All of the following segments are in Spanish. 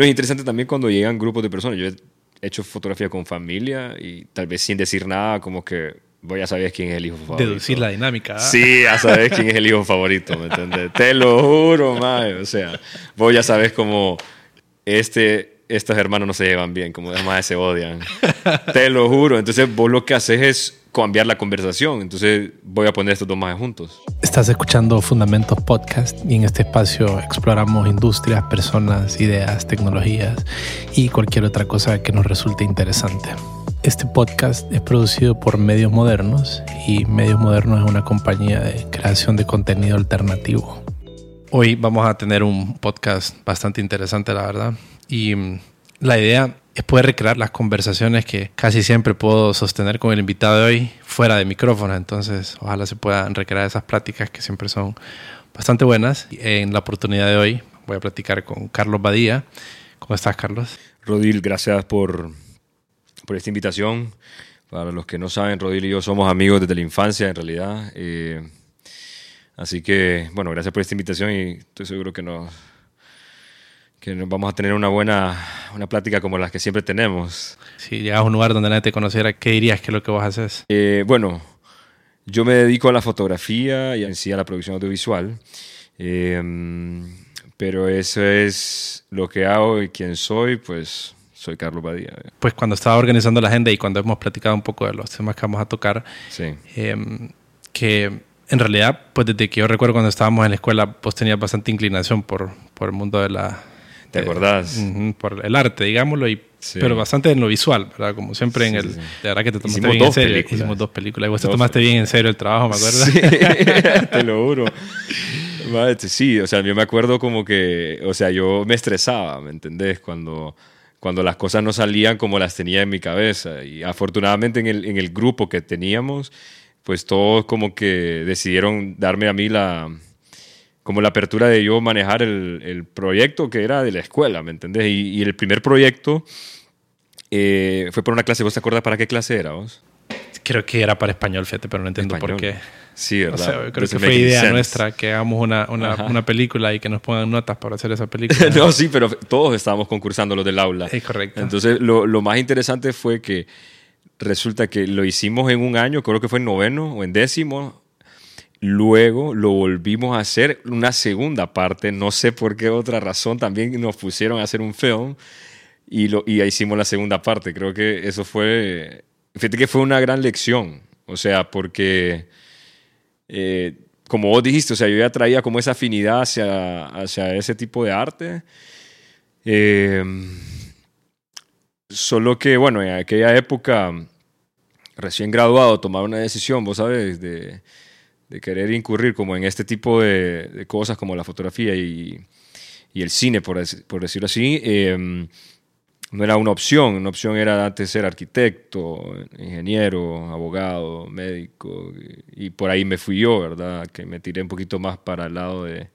No, es interesante también cuando llegan grupos de personas. Yo he hecho fotografía con familia y tal vez sin decir nada, como que vos ya sabes quién es el hijo favorito. Deducir la dinámica. ¿ah? Sí, ya sabes quién es el hijo favorito, ¿me entiendes? Te lo juro, mae. O sea, vos ya sabes como este, estos hermanos no se llevan bien, como además se odian. Te lo juro. Entonces vos lo que haces es cambiar la conversación. Entonces voy a poner estos dos más juntos. Estás escuchando Fundamentos Podcast y en este espacio exploramos industrias, personas, ideas, tecnologías y cualquier otra cosa que nos resulte interesante. Este podcast es producido por Medios Modernos y Medios Modernos es una compañía de creación de contenido alternativo. Hoy vamos a tener un podcast bastante interesante, la verdad. Y mm, la idea es poder recrear las conversaciones que casi siempre puedo sostener con el invitado de hoy fuera de micrófono. Entonces, ojalá se puedan recrear esas pláticas que siempre son bastante buenas. En la oportunidad de hoy voy a platicar con Carlos Badía. ¿Cómo estás, Carlos? Rodil, gracias por, por esta invitación. Para los que no saben, Rodil y yo somos amigos desde la infancia, en realidad. Eh, así que, bueno, gracias por esta invitación y estoy seguro que nos, que nos vamos a tener una buena una plática como las que siempre tenemos. Si llegas a un lugar donde nadie te conociera, ¿qué dirías que es lo que vos haces? Eh, bueno, yo me dedico a la fotografía y en sí a la producción audiovisual. Eh, pero eso es lo que hago y quién soy, pues soy Carlos Badía. Pues cuando estaba organizando la agenda y cuando hemos platicado un poco de los temas que vamos a tocar, Sí. eh, que en realidad, pues desde que yo recuerdo cuando estábamos en la escuela, pues tenías bastante inclinación por, por el mundo de la... ¿Te de- acordás? Por el arte, digámoslo, y, Sí. pero bastante en lo visual, ¿verdad? Como siempre en Sí, el... sí. De verdad que te tomaste Hicimos bien en dos serio. películas. Hicimos dos películas. Y vos te Dos tomaste bien en serio el trabajo, me acuerdo. Sí, te lo juro. Sí, o sea, yo me acuerdo como que, o sea, yo me estresaba, ¿me entendés? Cuando, cuando las cosas no salían como las tenía en mi cabeza. Y afortunadamente en el, en el grupo que teníamos, pues todos como que decidieron darme a mí la, como la apertura de yo manejar el, el proyecto que era de la escuela, ¿me entendés? Y, y el primer proyecto eh, fue por una clase, ¿vos te acuerdas para qué clase era vos? Creo que era para español, fíjate, pero no entiendo por Español. qué. Sí, O ¿verdad? sea, creo que fue idea sense. nuestra que hagamos una, una, una película y que nos pongan notas para hacer esa película. no, sí, pero todos estábamos concursando los del aula. Es correcto. Entonces, lo, lo más interesante fue que resulta que lo hicimos en un año, creo que fue en noveno o en décimo. Luego lo volvimos a hacer una segunda parte, no sé por qué otra razón, también nos pusieron a hacer un film y, lo, y hicimos la segunda parte. Creo que eso fue, fíjate que fue una gran lección, o sea, porque eh, como vos dijiste, o sea, yo ya traía como esa afinidad hacia, hacia ese tipo de arte. Eh, solo que, bueno, en aquella época, recién graduado, tomar una decisión, vos sabes, de, de querer incurrir como en este tipo de, de cosas como la fotografía y, y el cine, por, por decirlo así, eh, no era una opción. Una opción era antes ser arquitecto, ingeniero, abogado, médico, y, y por ahí me fui yo, ¿verdad? Que me tiré un poquito más para el lado de,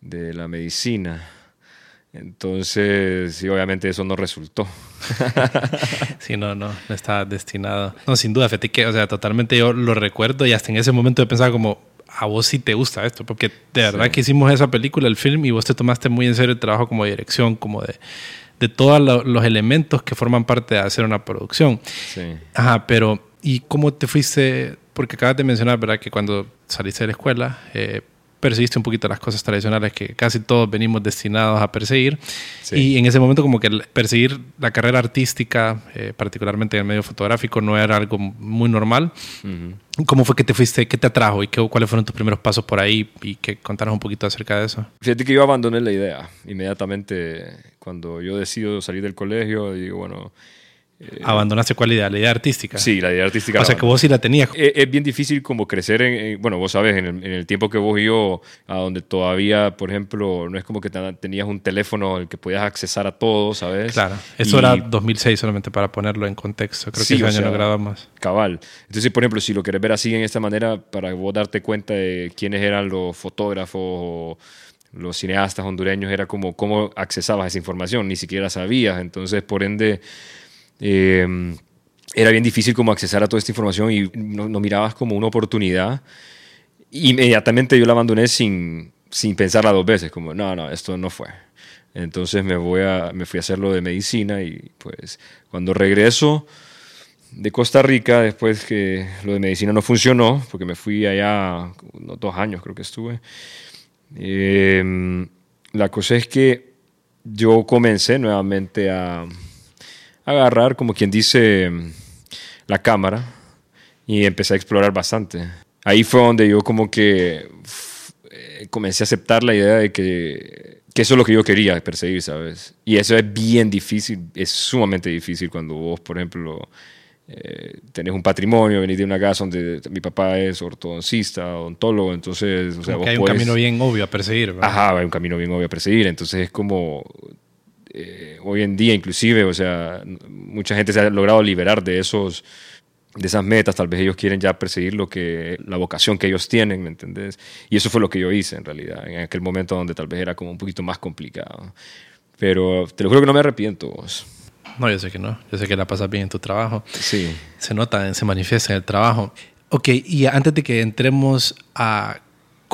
de la medicina. Entonces, sí, obviamente eso no resultó. Sí, no, no, no estaba destinado. No, sin duda, fíjate que, o sea, totalmente yo lo recuerdo y hasta en ese momento yo pensaba como, a vos sí te gusta esto, porque de verdad Sí. que hicimos esa película, el film, y vos te tomaste muy en serio el trabajo como dirección, como de, de todos lo- los elementos que forman parte de hacer una producción. Sí. Ajá, pero ¿y cómo te fuiste? Porque acabas de mencionar, ¿verdad? Que cuando saliste de la escuela, eh, perseguiste un poquito las cosas tradicionales que casi todos venimos destinados a perseguir. Sí. Y en ese momento como que perseguir la carrera artística, eh, particularmente en el medio fotográfico, no era algo muy normal. Ujú. ¿Cómo fue que te fuiste? ¿Qué te atrajo? ¿Y qué, cuáles fueron tus primeros pasos por ahí? Y que contaras un poquito acerca de eso. Fíjate que yo abandoné la idea inmediatamente cuando yo decido salir del colegio. Digo, bueno, ¿Abandonaste cuál idea? ¿La idea artística? sí, la idea artística. O la sea que vos sí la tenías. es, es bien difícil como crecer en, en- bueno, vos sabes, en el, en el tiempo que vos y yo, a donde todavía, por ejemplo, no es como que te- tenías un teléfono al que podías accesar a todo, ¿sabes? Claro. Eso Y- era 2006 solamente para ponerlo en contexto. Creo Sí, que ese año sea, no grabamos. Cabal. Entonces, por ejemplo, si lo querés ver así en esta manera, para vos darte cuenta de quiénes eran los fotógrafos o los cineastas hondureños, era como cómo accesabas esa información, ni siquiera sabías. Entonces, por ende, eh, era bien difícil como accesar a toda esta información y no, no mirabas como una oportunidad. Inmediatamente yo la abandoné sin, sin pensarla dos veces, como, no, no, esto no fue. Entonces me, voy a, me fui a hacer lo de medicina y pues cuando regreso de Costa Rica, después que lo de medicina no funcionó, porque me fui allá unos dos años creo que estuve, em, la cosa es que yo comencé nuevamente a, agarrar, como quien dice, la cámara y empecé a explorar bastante. Ahí fue donde yo como que eh, comencé a aceptar la idea de que, que, eso es lo que yo quería perseguir, ¿sabes? Y eso es bien difícil, es sumamente difícil cuando vos, por ejemplo, eh, tenés un patrimonio, venís de una casa donde mi papá es ortodoncista, odontólogo, entonces... O sea, hay un camino bien obvio a perseguir. ¿verdad? Ajá, hay un camino bien obvio a perseguir, entonces es como... Eh, hoy en día inclusive, o sea, mucha gente se ha logrado liberar de esos de esas metas, tal vez ellos quieren ya perseguir lo que la vocación que ellos tienen, ¿me entendés? Y eso fue lo que yo hice en realidad, en aquel momento donde tal vez era como un poquito más complicado. Pero te lo juro que no me arrepiento. Vos. No, yo sé que no. Yo sé que la pasas bien en tu trabajo. Sí. Se nota, se manifiesta en el trabajo. Ok, y antes de que entremos a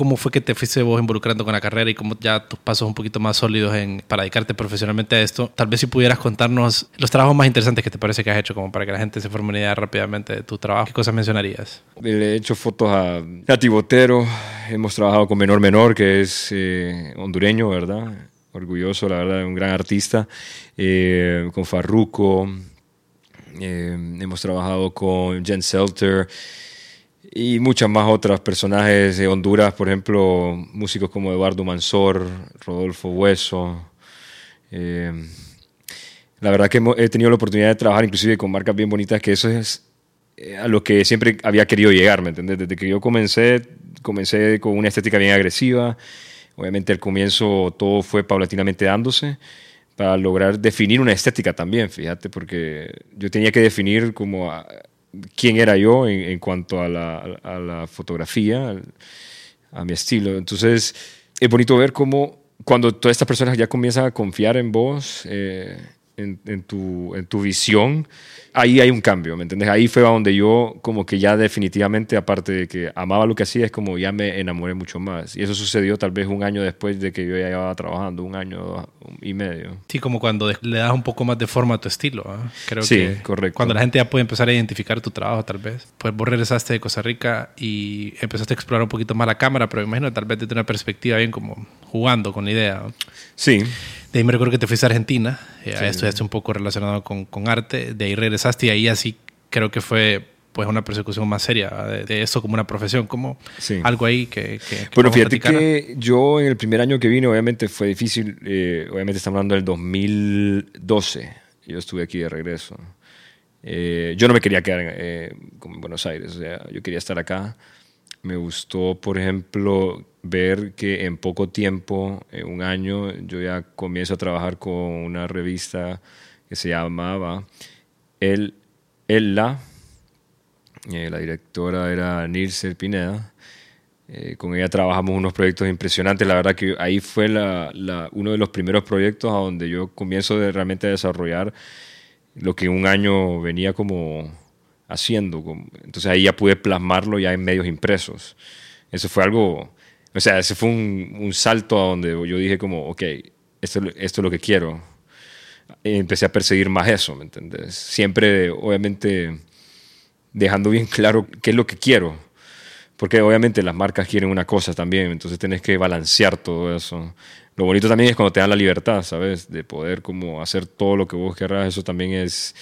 cómo fue que te fuiste vos involucrando con la carrera y cómo ya tus pasos un poquito más sólidos en, para dedicarte profesionalmente a esto, tal vez si pudieras contarnos los trabajos más interesantes que te parece que has hecho, como para que la gente se forme una idea rápidamente de tu trabajo, ¿qué cosas mencionarías? Le he hecho fotos a Nati Botero, hemos trabajado con Menor Menor, que es eh, hondureño, ¿verdad? orgulloso, la verdad, un gran artista, eh, con Farruko, eh, hemos trabajado con Jen Selter y muchas más otras personajes de Honduras, por ejemplo, músicos como Eduardo Mansor, Rodolfo Hueso. Eh, la verdad que he tenido la oportunidad de trabajar inclusive con marcas bien bonitas, que eso es a lo que siempre había querido llegar, ¿me entiendes? Desde que yo comencé, comencé con una estética bien agresiva, Obviamente al comienzo todo fue paulatinamente dándose para lograr definir una estética también, fíjate, porque yo tenía que definir como quién era yo en, cuanto a la, fotografía, a mi estilo. Entonces es bonito ver cómo cuando todas estas personas ya comienzan a confiar en vos, eh, en tu visión, ahí hay un cambio, ¿me entiendes? Ahí fue donde yo como que ya definitivamente, aparte de que amaba lo que hacía, es como ya me enamoré mucho más. Y eso sucedió tal vez un año después de que yo ya iba trabajando, un año y medio. Sí, como cuando le das un poco más de forma a tu estilo. ¿eh? Creo sí, que correcto. Cuando la gente ya puede empezar a identificar tu trabajo, tal vez. Pues vos regresaste de Costa Rica y empezaste a explorar un poquito más la cámara, pero me imagino tal vez desde una perspectiva bien como jugando con la idea. Sí. De ahí me recuerdo que te fuiste a Argentina, eh, sí. estudiaste un poco relacionado con, con, arte, de ahí regresaste y ahí así creo que fue pues una persecución más seria de, de esto como una profesión, como algo ahí que... que, bueno, fíjate que yo en el primer año que vine obviamente fue difícil, eh, obviamente estamos hablando del 2012, yo estuve aquí de regreso. Eh, yo no me quería quedar eh, en Buenos Aires, o sea, yo quería estar acá. Me gustó, por ejemplo, ver que en poco tiempo, en un año, yo ya comienzo a trabajar con una revista que se llamaba El, La. Eh, la directora era Nilce Pineda. Eh, con ella trabajamos unos proyectos impresionantes. La verdad que ahí fue la, uno de los primeros proyectos a donde yo comienzo de, realmente a desarrollar lo que un año venía como haciendo. Entonces ahí ya pude plasmarlo ya en medios impresos. Eso fue algo, o sea, ese fue un, un salto a donde yo dije como, ok, esto, esto es lo que quiero. Y empecé a perseguir más eso, ¿me entiendes? Siempre, obviamente, dejando bien claro qué es lo que quiero. Porque obviamente las marcas quieren una cosa también, entonces tienes que balancear todo eso. Lo bonito también es cuando te dan la libertad, ¿sabes? De poder como hacer todo lo que vos querrás, eso también es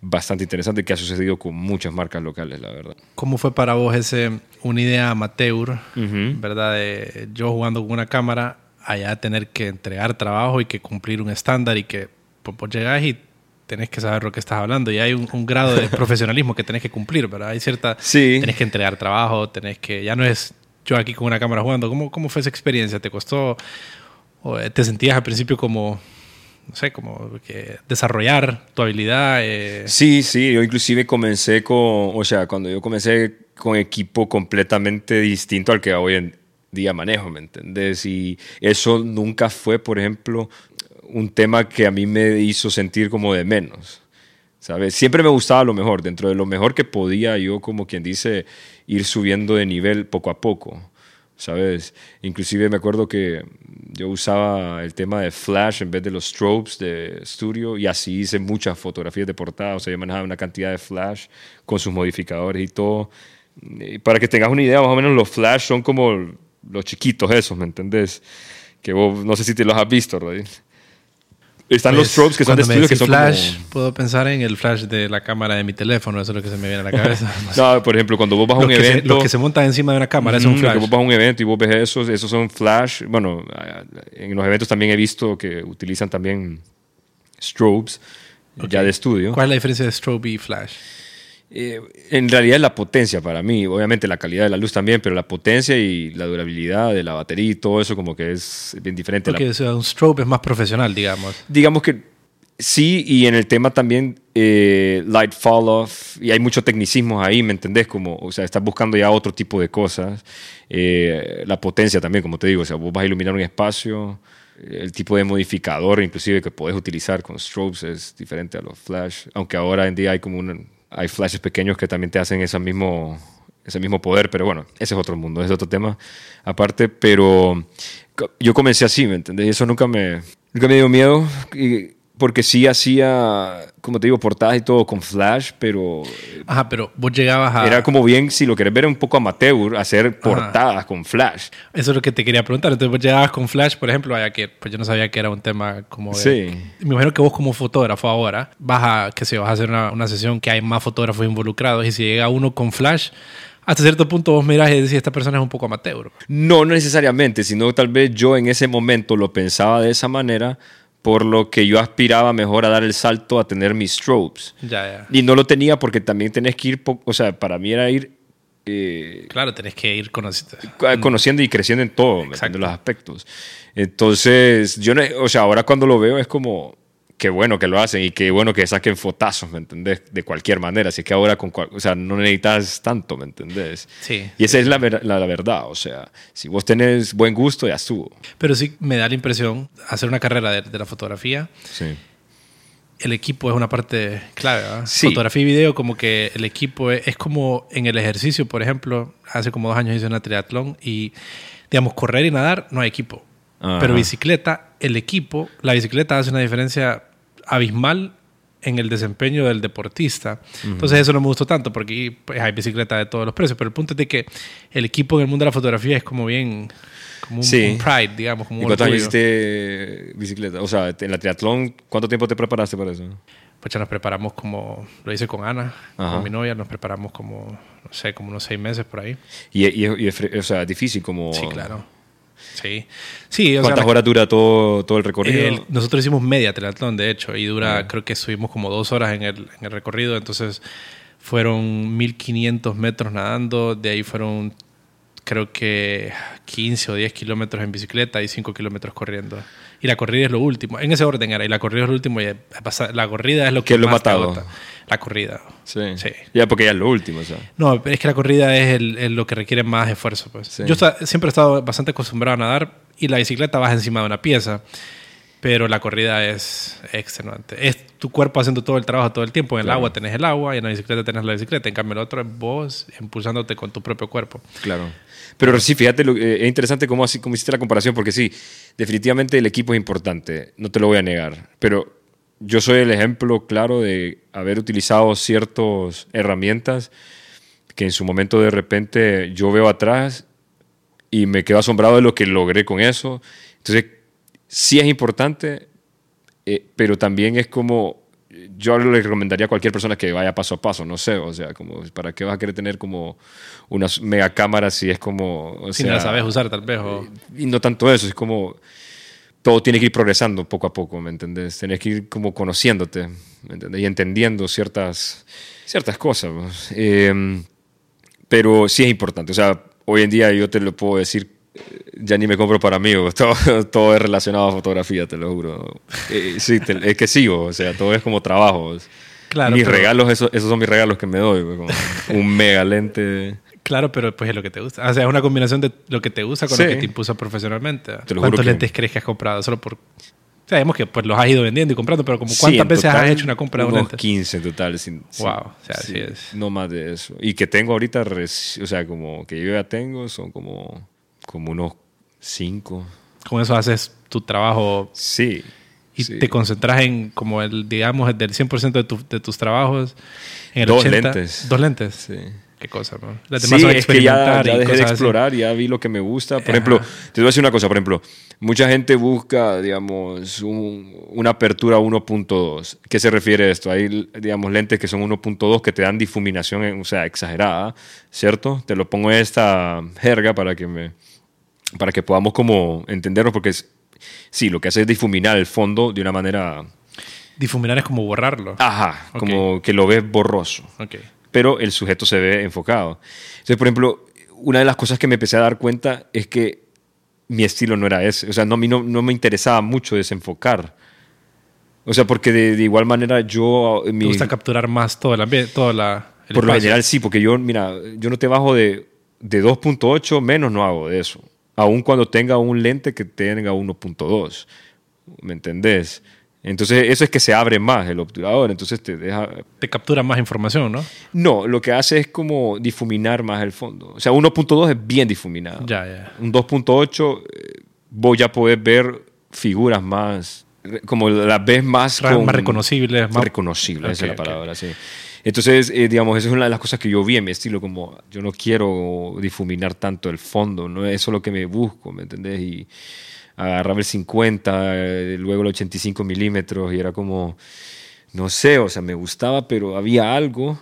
bastante interesante que ha sucedido con muchas marcas locales, la verdad. ¿Cómo fue para vos ese, una idea amateur, verdad? De yo jugando con una cámara, allá tener que entregar trabajo y que cumplir un estándar y que pues, llegás y tenés que saber lo que estás hablando y hay un, grado de profesionalismo que tenés que cumplir, ¿verdad? Hay cierta... Sí. Tenés que entregar trabajo, tenés que... Ya no es yo aquí con una cámara jugando. ¿Cómo, cómo fue esa experiencia? ¿Te costó? ¿O te sentías al principio como no sé, como que desarrollar tu habilidad. Eh. Sí, sí, yo inclusive comencé con, o sea, cuando yo comencé con equipo completamente distinto al que hoy en día manejo, ¿me entendés? Y eso nunca fue, por ejemplo, un tema que a mí me hizo sentir como de menos. ¿Sabes? Siempre me gustaba lo mejor, dentro de lo mejor que podía yo, como quien dice, ir subiendo de nivel poco a poco. ¿sabes? Inclusive me acuerdo que yo usaba el tema de flash en vez de los strobes de estudio y así hice muchas fotografías de portada, o sea, yo manejaba una cantidad de flash con sus modificadores y todo. Para que tengas una idea, más o menos los flash son como los chiquitos esos, ¿me entendés? Que vos, no sé si te los has visto. Están los strobes que son de cuando estudio que son flash, como... puedo pensar en el flash de la cámara de mi teléfono, eso es lo que se me viene a la cabeza. No por ejemplo, cuando vos vas a un se, evento... los que se montan encima de una cámara, es un flash. vos vas a un evento y vos ves esos, esos son flash. Bueno, en los eventos también he visto que utilizan también strobes ya de estudio. ¿Cuál es la diferencia de strobe y flash? Eh, en realidad es la potencia para mí, obviamente la calidad de la luz también, pero la potencia y la durabilidad de la batería y todo eso como que es bien diferente. La- Porque o sea, un strobe es más profesional, digamos. digamos que sí, y en el tema también eh, light fall off, y hay muchos tecnicismos ahí, ¿me entendés? Como, o sea, estás buscando ya otro tipo de cosas. Eh, la potencia también, como te digo, o sea, vos vas a iluminar un espacio, el tipo de modificador inclusive que podés utilizar con strobes es diferente a los flash, aunque ahora en día hay como un, hay flashes pequeños que también te hacen ese mismo ese mismo poder, pero bueno, ese es otro mundo, ese es otro tema aparte, pero yo comencé así, ¿me entendés? Y eso nunca me, nunca me dio miedo, porque sí hacía, como te digo, portadas y todo con flash, pero Ajá, pero vos llegabas a... era como bien, si lo querés ver un poco amateur, hacer portadas con flash. Eso es lo que te quería preguntar. Entonces vos llegabas con flash, por ejemplo, vaya que pues yo no sabía que era un tema como de... Sí. Me imagino que vos como fotógrafo ahora vas a, que sé, vas a hacer una, una sesión que hay más fotógrafos involucrados y si llega uno con flash, hasta cierto punto vos mirás y decís, esta persona es un poco amateur. No, no necesariamente, sino tal vez yo en ese momento lo pensaba de esa manera, por lo que yo aspiraba mejor a dar el salto a tener mis strobes. Ya, ya. Y no lo tenía porque también tenés que ir, o sea, para mí era ir eh, Claro, tenés que ir conociendo. co- conociendo y creciendo en todo, ¿me Exacto. entiendes? los aspectos. Entonces, yo, no, o sea, ahora cuando lo veo es como, qué bueno que lo hacen y qué bueno que saquen fotazos, ¿me entendés? De cualquier manera. Así que ahora, con o sea, no necesitas tanto, ¿me entendés? Sí. Y esa es la, ver- la, la verdad, o sea, si vos tenés buen gusto, ya estuvo. Pero sí me da la impresión, hacer una carrera de, de la fotografía, Sí. el equipo es una parte clave. ¿verdad? Sí. Fotografía y video, como que el equipo es, es como en el ejercicio, por ejemplo, hace como dos años hice una triatlón y, digamos, correr y nadar no hay equipo. Ajá. Pero bicicleta, el equipo, la bicicleta hace una diferencia abismal en el desempeño del deportista. Entonces eso no me gustó tanto porque pues, hay bicicleta de todos los precios, pero el punto es de que el equipo en el mundo de la fotografía es como bien, como un, Sí. un pride, digamos, como ¿Y un orgullo. hiciste bicicleta? O sea, en la triatlón, ¿cuánto tiempo te preparaste para eso? Pues ya nos preparamos como, lo hice con Ana, Ajá. con mi novia, nos preparamos como, no sé, como unos seis meses por ahí. Y, y- y o sea, difícil como... Sí, claro. Sí. Sí, o ¿Cuántas horas dura todo, todo el recorrido? el- nosotros hicimos media triatlón, de hecho, y dura, creo que subimos como dos horas en el, en el recorrido, entonces fueron 1500 metros nadando, de ahí fueron creo que 15 o 10 kilómetros en bicicleta y 5 kilómetros corriendo. Y la corrida es lo último. En ese orden era. Y la corrida es lo último. Y la corrida es lo que ¿Qué es lo más te matado? La corrida. sí. Sí. Ya, porque ya es lo último, o sea. No, es que la corrida es el- el lo que requiere más esfuerzo. Pues. Sí. Yo esta- siempre he estado bastante acostumbrado a nadar y la bicicleta vas encima de una pieza, pero la corrida es extenuante. Es tu cuerpo haciendo todo el trabajo todo el tiempo. En el Claro. agua tenés el agua y en la bicicleta tenés la bicicleta. En cambio, el otro es vos impulsándote con tu propio cuerpo. Claro. Pero sí, fíjate, lo- eh, es interesante cómo, así, cómo hiciste la comparación, porque sí, definitivamente el equipo es importante, no te lo voy a negar, pero yo soy el ejemplo claro de haber utilizado ciertas herramientas que en su momento de repente yo veo atrás y me quedo asombrado de lo que logré con eso. Entonces, sí es importante, eh, pero también es como, yo le recomendaría a cualquier persona que vaya paso a paso, no sé, o sea, como, ¿para qué vas a querer tener como unas mega cámaras si es como, o Si sea, no la sabes usar, tal vez. O... y no tanto eso, es como todo tiene que ir progresando poco a poco, ¿me entendés? Tienes que ir como conociéndote, ¿me entendés? Y entendiendo ciertas, ciertas cosas. Eh, pero sí es importante, o sea, hoy en día yo te lo puedo decir, eh, ya ni me compro para amigos, todo, todo es relacionado a fotografía, te lo juro. Eh, sí, te- es que sigo, o sea, todo es como trabajo. Claro, mis pero- regalos, esos, esos son mis regalos que me doy, pues, un mega lente. Claro, pero pues es lo que te gusta. O sea, es una combinación de lo que te gusta con Sí. lo que te impuso profesionalmente. Te lo ¿Cuántos que- lentes crees que has comprado? Solo por... Sabemos que pues los has ido vendiendo y comprando, pero como Sí, ¿cuántas en veces has total, hecho una compra de un lente? 15 en total. sin- sí, Wow, o sea, sí es. No más de eso. Y que tengo ahorita, o sea, como que yo ya tengo, son como como unos 5. Con eso haces tu trabajo Sí. y sí. te concentras en como el, digamos, del 100% de, tu- de tus trabajos. En el Dos 80, lentes. Dos lentes. Sí. Qué cosa, ¿no? Las Sí, son es que ya, ya dejé de cosas así. explorar, ya vi lo que me gusta. Por Ajá. ejemplo, te voy a decir una cosa, por ejemplo, mucha gente busca, digamos, un- una apertura 1.2. ¿Qué se refiere a esto? Hay, digamos, lentes que son 1.2 que te dan difuminación, en- o sea, exagerada, ¿cierto? Te lo pongo en esta jerga para que me para que podamos como entenderlo, porque es, sí, lo que hace es difuminar el fondo de una manera, Difuminar es como borrarlo. ajá, Ok. como que lo ves borroso Ok. Pero el sujeto se ve enfocado. Entonces, por ejemplo, una de las cosas que me empecé a dar cuenta es que mi estilo no era ese. O sea, no, a mí no, no me interesaba mucho desenfocar. O sea, porque de, de igual manera yo... Me mi- gusta capturar más todo el ambiente, todo la, el por lo general sí, porque yo, mira, yo no te bajo de, de 2.8, menos no hago de eso. Aun cuando tenga un lente que tenga 1.2. ¿Me entendés? Entonces, eso es que se abre más el obturador. Entonces te deja Te captura más información, ¿no? no, lo que hace es como difuminar más el fondo. O sea, 1.2 es bien difuminado. Ya, ya. Un 2.8 eh, vos ya podés ver figuras más, como las ves más, con- más reconocibles, más- reconocibles, esa es la palabra, sí. Entonces, eh, digamos, esa es una de las cosas que yo vi en mi estilo, como yo no quiero difuminar tanto el fondo, no es eso lo que me busco, ¿me entendés? Y agarraba el 50, eh, luego el 85 milímetros y era como, no sé, o sea, me gustaba, pero había algo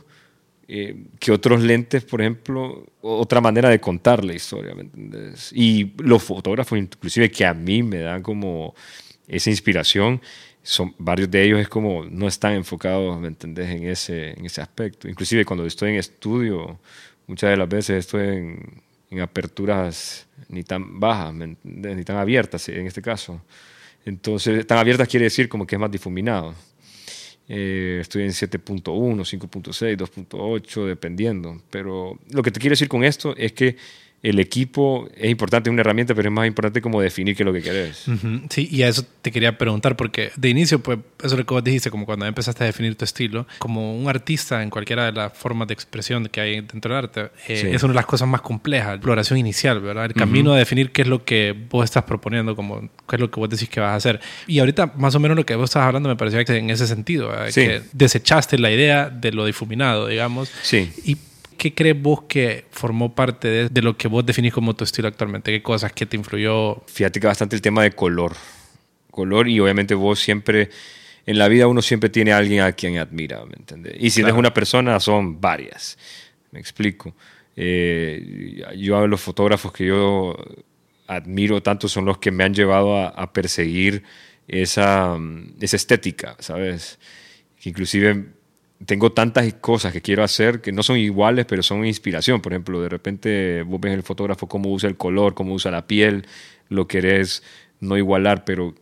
eh, que otros lentes, por ejemplo, otra manera de contar la historia, ¿me entiendes? Y los fotógrafos, inclusive, que a mí me dan como esa inspiración, son, varios de ellos es como no están enfocados, ¿me entendés?, en ese, en ese aspecto. Inclusive cuando estoy en estudio, muchas de las veces estoy en aperturas ni tan bajas, ni tan abiertas en este caso. Entonces, tan abiertas quiere decir como que es más difuminado. Eh, estoy en 7.1, 5.6, 2.8, dependiendo. Pero lo que te quiero decir con esto es que el equipo es importante, es una herramienta, pero es más importante como definir qué es lo que querés. Sí, y a eso te quería preguntar, porque de inicio, pues, eso es lo que vos dijiste, como cuando empezaste a definir tu estilo, como un artista en cualquiera de las formas de expresión que hay dentro del arte, eh, Sí. es una de las cosas más complejas, la exploración inicial, ¿verdad? El camino a definir qué es lo que vos estás proponiendo, como qué es lo que vos decís que vas a hacer. Y ahorita, más o menos lo que vos estabas hablando me parecía que en ese sentido. Sí. que desechaste la idea de lo difuminado, digamos. Sí. ¿Y qué crees vos que formó parte de, de lo que vos definís como tu estilo actualmente? ¿Qué cosas que te influyó? Fíjate que bastante el tema de color. Color y obviamente vos siempre, en la vida uno siempre tiene a alguien a quien admira, ¿me entiendes? Y si no Claro. es una persona, son varias. Me explico. Eh, yo a los fotógrafos que yo admiro tanto son los que me han llevado a, a perseguir esa, mm, esa estética, ¿sabes? Que inclusive tengo tantas cosas que quiero hacer que no son iguales, pero son inspiración. Por ejemplo, de repente vos ves el fotógrafo cómo usa el color, cómo usa la piel, lo querés no igualar, pero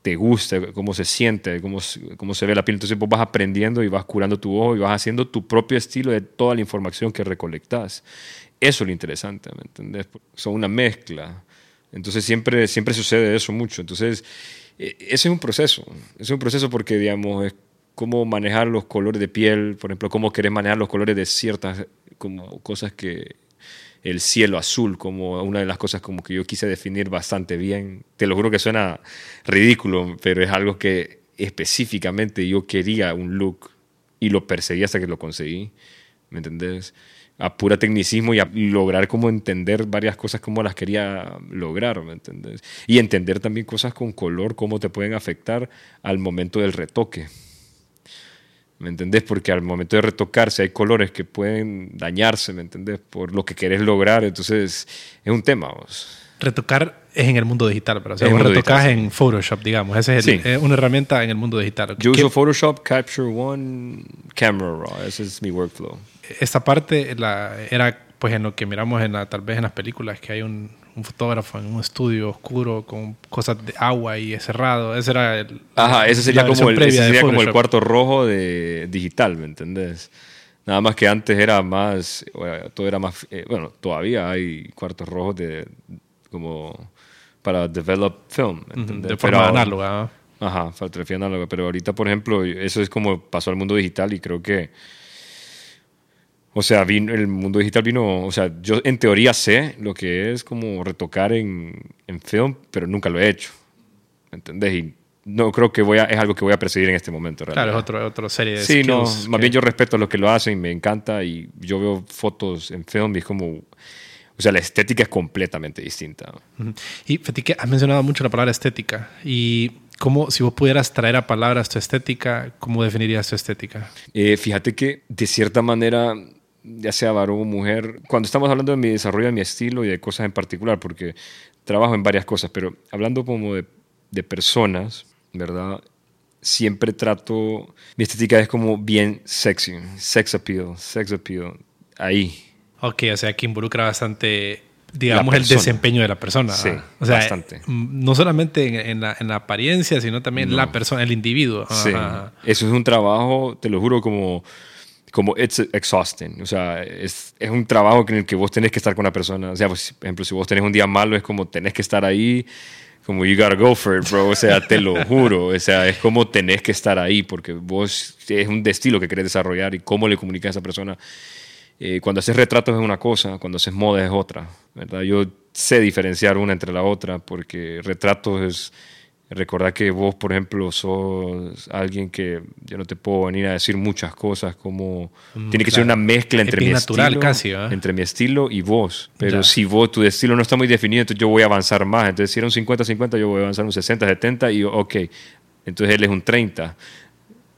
te gusta, cómo se siente, cómo, cómo se ve la piel. Entonces vos vas aprendiendo y vas curando tu ojo y vas haciendo tu propio estilo de toda la información que recolectas. Eso es lo interesante, ¿me entendés? Son una mezcla. Entonces siempre, siempre sucede eso mucho. Entonces, eh, ese es un proceso. Es un proceso porque, digamos, es cómo manejar los colores de piel, por ejemplo, cómo querés manejar los colores de ciertas como cosas que el cielo azul como una de las cosas como que yo quise definir bastante bien. Te lo juro que suena ridículo, pero es algo que específicamente yo quería un look y lo perseguí hasta que lo conseguí. ¿Me entendés? A pura tecnicismo y a lograr como entender varias cosas como las quería lograr, ¿me entendés? Y entender también cosas con color, cómo te pueden afectar al momento del retoque. ¿Me entendés? Porque al momento de retocarse hay colores que pueden dañarse, ¿me entendés? Por lo que querés lograr. Entonces, es un tema, vos. Retocar es en el mundo digital, pero o sea, vos retocas digital, en Photoshop, digamos. Esa es, Sí. una herramienta en el mundo digital. Yo ¿Qué- uso Photoshop, Capture One, Camera Raw. Ese es mi workflow. esta parte la, era pues en lo que miramos en la, tal vez en las películas, que hay un, un fotógrafo en un estudio oscuro con cosas de agua y cerrado. Ese era el, Ajá, ese sería como el, ese sería como el cuarto rojo de digital, ¿me entendés? Nada más que antes era más, bueno, todo era más, eh, bueno, todavía hay cuartos rojos de como para develop film, ¿me Ujú, entendés? de Pero forma ahora- análoga. Ajá, fotografía análoga. Pero ahorita, por ejemplo, eso es como pasó al mundo digital y creo que O sea, vino, el mundo digital vino, o sea, yo en teoría sé lo que es como retocar en, en film, pero nunca lo he hecho. ¿Me entendés? Y no creo que voy a, es algo que voy a perseguir en este momento. Claro, es otro, otra serie de Sí, no, skills más que- bien yo respeto a los que lo hacen, me encanta y yo veo fotos en film y es como, o sea, la estética es completamente distinta. Y Fetique, has mencionado mucho la palabra estética. Y cómo, si vos pudieras traer a palabras tu estética, ¿cómo definirías tu estética? Eh, fíjate que de cierta manera, ya sea varón o mujer, cuando estamos hablando de mi desarrollo de mi estilo y de cosas en particular, porque trabajo en varias cosas, pero hablando como de, de personas, ¿verdad? Siempre trato, mi estética es como bien sexy, sex appeal, sex appeal, ahí. Ok, o sea, que involucra bastante, digamos, el desempeño de la persona. Sí, o sea, bastante. mm, no solamente en, en la, en la apariencia, sino también la persona, el individuo. Sí, Ajá. eso es un trabajo, te lo juro, como, como it's exhausting. O sea, es, es un trabajo en el que vos tenés que estar con la persona. O sea, pues, por ejemplo, si vos tenés un día malo, es como tenés que estar ahí, como you gotta go for it, bro. O sea, te lo juro. O sea, es como tenés que estar ahí porque vos es un estilo que querés desarrollar y cómo le comunicas a esa persona. Eh, cuando haces retratos es una cosa, cuando haces moda es otra, ¿verdad? Yo sé diferenciar una entre la otra porque retratos es... Recordar que vos, por ejemplo, sos alguien que yo no te puedo venir a decir muchas cosas como... tiene que ser claro. una mezcla entre mi estilo, casi, ¿verdad? entre mi estilo y vos. Pero Ya. si vos, tu estilo no está muy definido, entonces yo voy a avanzar más. Entonces si era un 50-50, yo voy a avanzar un 60-70 y ok, entonces él es un 30.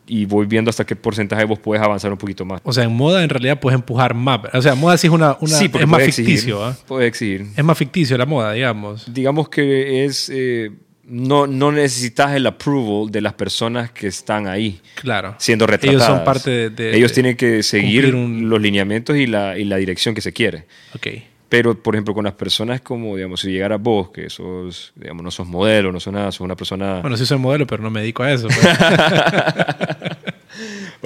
Y voy viendo hasta qué porcentaje vos puedes avanzar un poquito más. O sea, en moda en realidad puedes empujar más. O sea, moda sí es una, una sí, es más exigir, ficticio. ¿ah? Puede exigir. Es más ficticio la moda, digamos. digamos que es eh, no, no necesitas el approval de las personas que están ahí Claro. siendo retratadas. Ellos son parte de... de- Ellos de tienen que seguir un- los lineamientos y la, y la dirección que se quiere. Ok. Pero, por ejemplo, con las personas como, digamos, si llegara vos, que sos, digamos, no sos modelo, no sos nada, sos una persona... Bueno, sí soy modelo, pero no me dedico a eso. pues.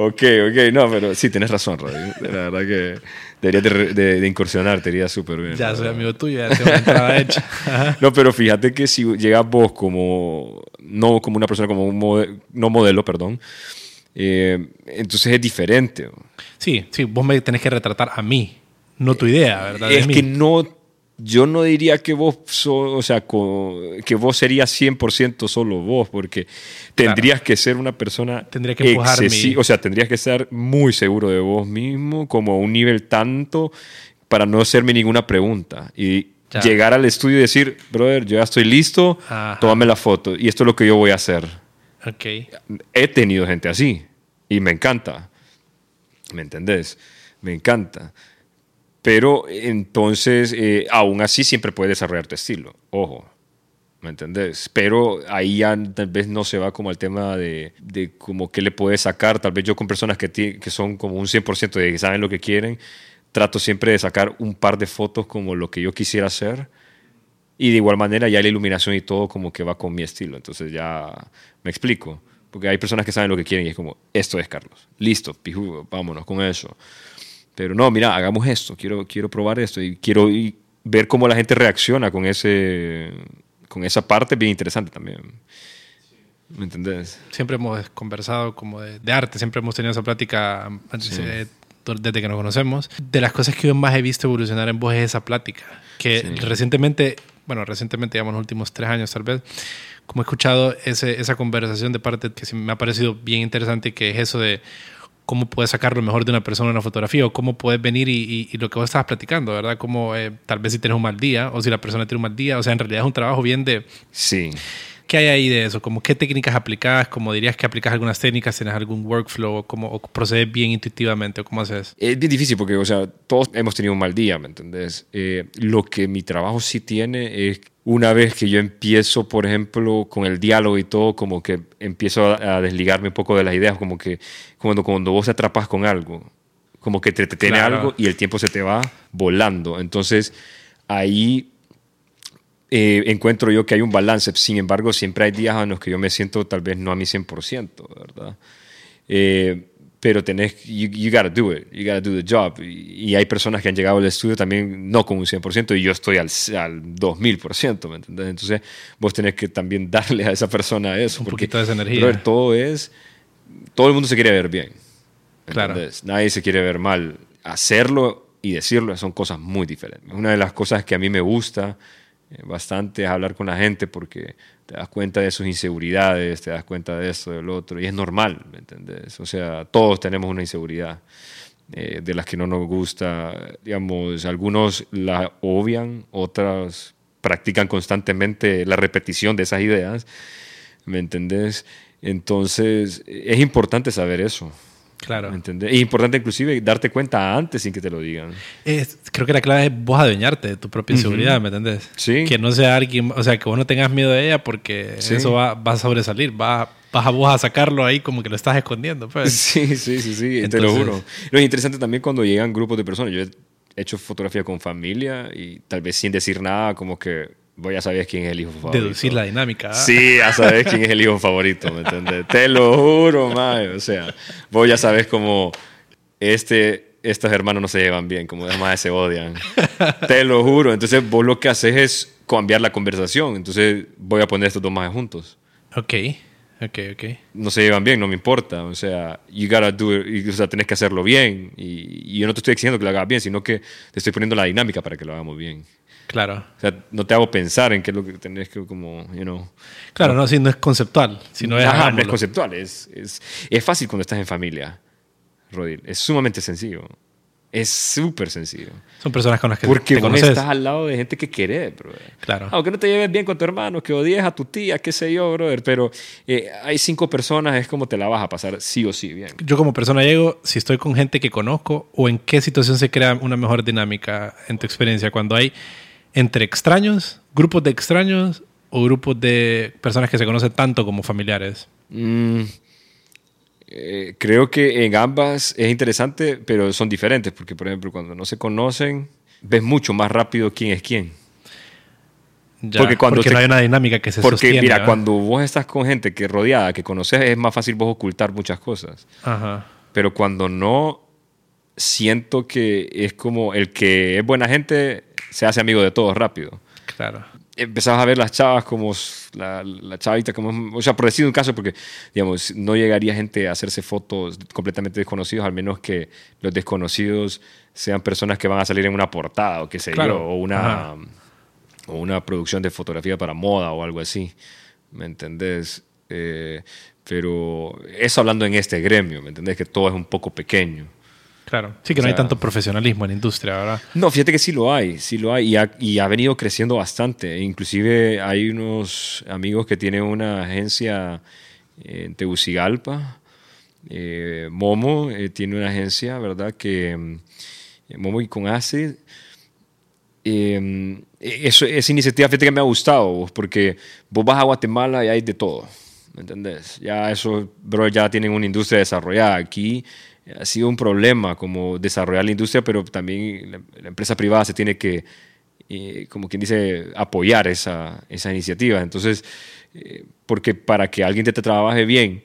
Ok, ok, no, pero sí, tenés razón, Rodri. La verdad que deberías de, de- de incursionar, te iría súper bien. ya soy amigo tuyo, ya tengo entrada hecha. No, pero fíjate que si llegas vos como, no como una persona, como un no modelo, perdón, eh, entonces es diferente. Sí, sí, vos me tenés que retratar a mí, no tu idea, ¿verdad? Es que no, yo no diría que vos, so- o sea, que vos serías 100% solo vos, porque tendrías que ser una persona Tendría que excesi- o sea, tendrías que estar muy seguro de vos mismo, como a un nivel tanto para no hacerme ninguna pregunta y Ya. llegar al estudio y decir, brother, yo ya estoy listo, Ajá. tómame la foto y esto es lo que yo voy a hacer. He tenido gente así y me encanta. ¿Me entendés? Me encanta. Pero entonces, eh, aún así, siempre puedes desarrollar tu estilo. Ojo. ¿Me entendés? Pero ahí ya tal vez no se va como al tema de, de como qué le puedes sacar. Tal vez yo con personas que, que son como un 100% de que saben lo que quieren, trato siempre de sacar un par de fotos como lo que yo quisiera hacer. Y de igual manera ya la iluminación y todo como que va con mi estilo. Entonces ya me explico. Porque hay personas que saben lo que quieren y es como, esto es Carlos. Listo, pijudo, vámonos con eso. Pero no, mira, hagamos esto. Quiero, quiero probar esto y quiero y ver cómo la gente reacciona con, ese, con esa parte bien interesante también. ¿Me entendés? Siempre hemos conversado como de, de arte, siempre hemos tenido esa plática antes, eh, desde que nos conocemos. De las cosas que yo más he visto evolucionar en vos es esa plática. Que Sí. recientemente, bueno, recientemente, digamos, los últimos tres años tal vez, como he escuchado ese, esa conversación de parte que sí me ha parecido bien interesante, que es eso de cómo puedes sacar lo mejor de una persona en una fotografía o cómo puedes venir y, y- y lo que vos estabas platicando, ¿verdad? Como eh, tal vez si tienes un mal día o si la persona tiene un mal día, o sea, en realidad es un trabajo bien de... Sí. ¿Qué hay ahí de eso? Como qué técnicas aplicas, como dirías que aplicas algunas técnicas, tienes algún workflow, o cómo o procedes bien intuitivamente, o cómo haces. Es bien difícil porque, o sea, todos hemos tenido un mal día, ¿me entendés? Eh, lo que mi trabajo sí tiene es una vez que yo empiezo, por ejemplo, con el diálogo y todo, como que empiezo a, a desligarme un poco de las ideas, como que cuando, cuando vos te atrapas con algo, como que te, te tiene Claro. algo y el tiempo se te va volando. Entonces, ahí eh, encuentro yo que hay un balance. Sin embargo, siempre hay días en los que yo me siento tal vez no a mi 100%, ¿verdad? Eh, pero tenés, you, you gotta do it, you gotta do the job. Y, y hay personas que han llegado al estudio también no con un 100% y yo estoy al, al 2000%, ¿me entendés? Entonces vos tenés que también darle a esa persona eso. Un porque, poquito de esa energía. brother, todo es, todo el mundo se quiere ver bien. ¿me Claro. entendés? Nadie se quiere ver mal. hacerlo y decirlo son cosas muy diferentes. Una de las cosas que a mí me gusta bastante es hablar con la gente porque te das cuenta de sus inseguridades, te das cuenta de esto, del otro, y es normal, ¿me entendés? O sea, todos tenemos una inseguridad eh, de las que no nos gusta, digamos, algunos la obvian, otras practican constantemente la repetición de esas ideas, ¿me entendés? Entonces, es importante saber eso. Claro. ¿Me Es importante inclusive darte cuenta antes sin que te lo digan. creo que la clave es vos adueñarte de tu propia inseguridad, ¿me entendés? Sí. Que no sea alguien, o sea, que vos no tengas miedo de ella porque eso va, va, a sobresalir, va, vas a vos a sacarlo ahí como que lo estás escondiendo. Pues. Sí, sí, sí, sí, te lo juro. Lo interesante también cuando llegan grupos de personas. Yo he hecho fotografía con familia y tal vez sin decir nada, como que vos ya sabías quién es el hijo favorito. Deducir la dinámica. ¿ah? Sí, ya sabes quién es el hijo favorito, ¿me entiendes? Te lo juro, mae. O sea, vos ya sabes cómo este, estos hermanos no se llevan bien, como además se odian. Te lo juro. Entonces vos lo que haces es cambiar la conversación. Entonces voy a poner estos dos más juntos. Ok. Ok, ok. No se llevan bien, no me importa. O sea, you gotta do it, o sea, tenés que hacerlo bien. Y, y yo no te estoy diciendo que lo hagas bien, sino que te estoy poniendo la dinámica para que lo hagamos bien. Claro. O sea, no te hago pensar en qué es lo que tenés que, como, you know. Claro, no, si no es conceptual. Si no es, no es conceptual. Es, es, es, fácil cuando estás en familia, Rodil. Es sumamente sencillo. Es súper sencillo. Son personas con las que Porque te vos estás al lado de gente que querés, brother. Claro. Aunque no te lleves bien con tu hermano, que odies a tu tía, qué sé yo, brother. Pero eh, hay cinco personas, es como te la vas a pasar sí o sí bien. Yo como persona llego, si estoy con gente que conozco, o en qué situación se crea una mejor dinámica en tu experiencia, cuando hay entre extraños, grupos de extraños o grupos de personas que se conocen tanto como familiares? Mm, eh, creo que en ambas es interesante, pero son diferentes, porque por ejemplo cuando no se conocen, ves mucho más rápido quién es quién. porque cuando no hay una dinámica que se Porque mira, cuando vos estás con gente que rodeada, que conoces, es más fácil vos ocultar muchas cosas. Ajá. Pero cuando no, siento que es como el que es buena gente se hace amigo de todos rápido. Claro. Empezabas a ver las chavas como la, la, chavita, como, o sea, por decir un caso, porque, digamos, no llegaría gente a hacerse fotos completamente desconocidos, al menos que los desconocidos sean personas que van a salir en una portada o qué sé yo, o una, o una producción de fotografía para moda o algo así. ¿Me entendés? Eh, pero eso hablando en este gremio, ¿me entendés? Que todo es un poco pequeño. Claro, sí que no hay tanto profesionalismo en la industria, ¿verdad? No, fíjate que sí lo hay, sí lo hay y ha, y ha venido creciendo bastante. Inclusive hay unos amigos que tienen una agencia en Tegucigalpa. Eh, Momo eh, tiene una agencia, ¿verdad? Que eh, Momo y con Acid. eso, esa iniciativa, fíjate que me ha gustado, porque vos vas a Guatemala y hay de todo, ¿me entendés? Ya eso, bro, ya tienen una industria desarrollada. Aquí ha sido un problema como desarrollar la industria, pero también la, empresa privada se tiene que, eh, como quien dice, apoyar esa, esa iniciativa. Entonces, eh, porque para que alguien te, trabaje bien,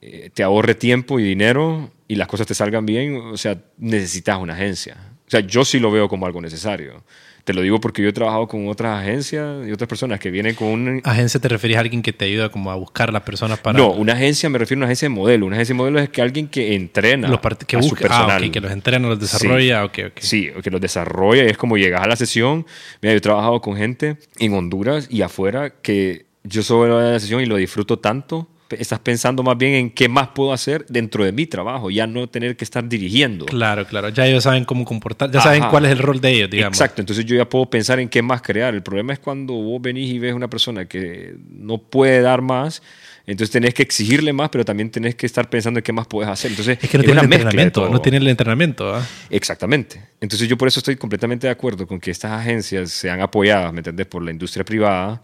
eh, te ahorre tiempo y dinero y las cosas te salgan bien, o sea, necesitas una agencia. O sea, yo sí lo veo como algo necesario. Te lo digo porque yo he trabajado con otras agencias y otras personas que vienen con una... ¿Agencia te refieres a alguien que te ayuda como a buscar las personas para...? No, una agencia me refiero a una agencia de modelo. Una agencia de modelo es que alguien que entrena los que a su personal. Ah, que los entrena, los desarrolla, sí. Sí, que los desarrolla y es como llegas a la sesión. Mira, yo he trabajado con gente en Honduras y afuera que yo solo a la sesión y lo disfruto tanto estás pensando más bien en qué más puedo hacer dentro de mi trabajo, ya no tener que estar dirigiendo. Claro, claro, ya ellos saben cómo comportar, ya saben cuál es el rol de ellos, digamos. Exacto, entonces yo ya puedo pensar en qué más crear. El problema es cuando vos venís y ves una persona que no puede dar más, entonces tenés que exigirle más, pero también tenés que estar pensando en qué más puedes hacer. Entonces, es que no tiene el entrenamiento, no tiene el entrenamiento. ¿ah? Exactamente. Entonces yo por eso estoy completamente de acuerdo con que estas agencias sean apoyadas, ¿me entendés? Por la industria privada,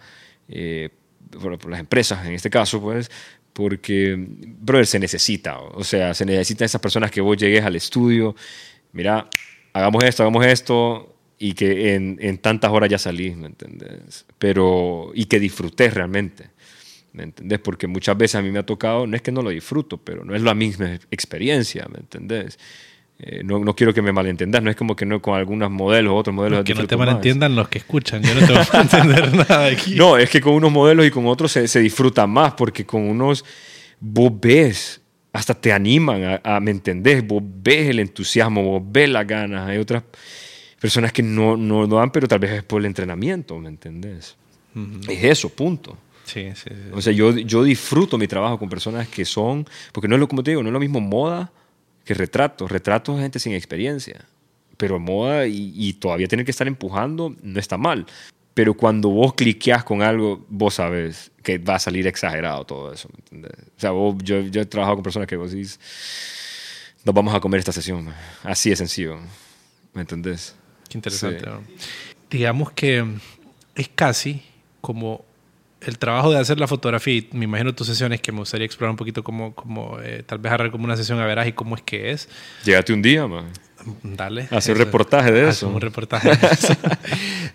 eh, por, las empresas en este caso, pues, porque, brother, se necesita, o sea, se necesita esas personas que vos llegues al estudio, mira, hagamos esto, hagamos esto, y que en, en tantas horas ya salís, ¿me entendés? Pero, y que disfrutes realmente, ¿me entendés? Porque muchas veces a mí me ha tocado, no es que no lo disfruto, pero no es la misma experiencia, ¿me entendés? Eh, no, no, quiero que me malentendas, no es como que no con algunos modelos, otros modelos. que no te malentiendan los que escuchan, yo no te voy a entender nada aquí. No, es que con unos modelos y con otros se, se disfruta más, porque con unos vos ves hasta te animan a, ¿me entendés? Vos ves el entusiasmo, vos ves las ganas. Hay otras personas que no, no lo dan, pero tal vez es por el entrenamiento, ¿me entendés? Es eso, punto. Sí, sí, sí. O sea, yo, yo disfruto mi trabajo con personas que son, porque no es lo, como te digo, no es lo mismo moda que retratos. Retratos es gente sin experiencia. Pero moda y, y todavía tener que estar empujando no está mal. Pero cuando vos cliqueas con algo, vos sabes que va a salir exagerado todo eso. ¿me entiendes? O sea, vos, yo, yo he trabajado con personas que vos decís, nos vamos a comer esta sesión. Así de sencillo. ¿Me entendés? Qué interesante. ¿no? Digamos que es casi como el trabajo de hacer la fotografía, y me imagino tus sesiones que me gustaría explorar un poquito cómo, cómo eh, tal vez agarrar como una sesión a verás y cómo es que es. Llegate un día, man. Dale. Hacer un reportaje de eso. un reportaje de eso.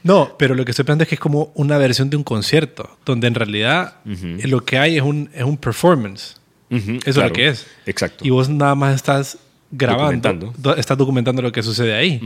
no, pero lo que estoy pensando es que es como una versión de un concierto, donde en realidad lo que hay es un, es un performance. Eso es lo que es. Exacto. Y vos nada más estás grabando, Documentando. estás documentando lo que sucede ahí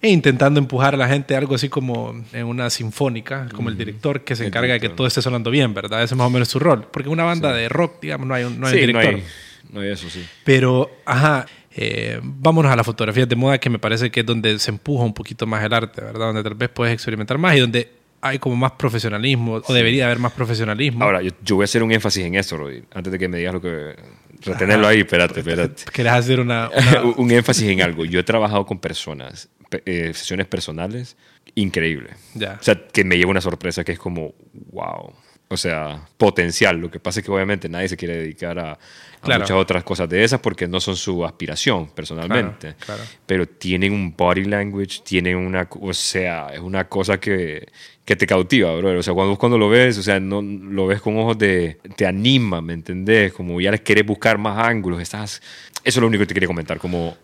e intentando empujar a la gente algo así como en una sinfónica, como el director que se encarga de que todo esté sonando bien, ¿verdad? Ese es más o menos su rol. Porque una banda de rock, digamos, no hay un, no hay sí, no director. hay, no hay eso, sí. Pero, ajá, eh, vámonos a las fotografías de moda que me parece que es donde se empuja un poquito más el arte, ¿verdad? Donde tal vez puedes experimentar más y donde hay como más profesionalismo, o debería haber más profesionalismo. Ahora, yo, yo voy a hacer un énfasis en esto, Rodri, antes de que me digas lo que... Retenerlo ahí, espérate, espérate. ¿Querés hacer una... una- un énfasis en algo. Yo he trabajado con personas, pe- eh, sesiones personales, increíble. Ya. O sea, que me lleva una sorpresa que es como, wow. O sea, potencial. Lo que pasa es que obviamente nadie se quiere dedicar a, a Claro. muchas otras cosas de esas porque no son su aspiración personalmente. Claro, claro. Pero tienen un body language, tienen una, o sea, es una cosa que, que te cautiva, bro. O sea, cuando, cuando lo ves, o sea, no lo ves con ojos de, te anima, ¿me entendés? Como ya les querés buscar más ángulos, estás, eso es lo único que te quería comentar, como,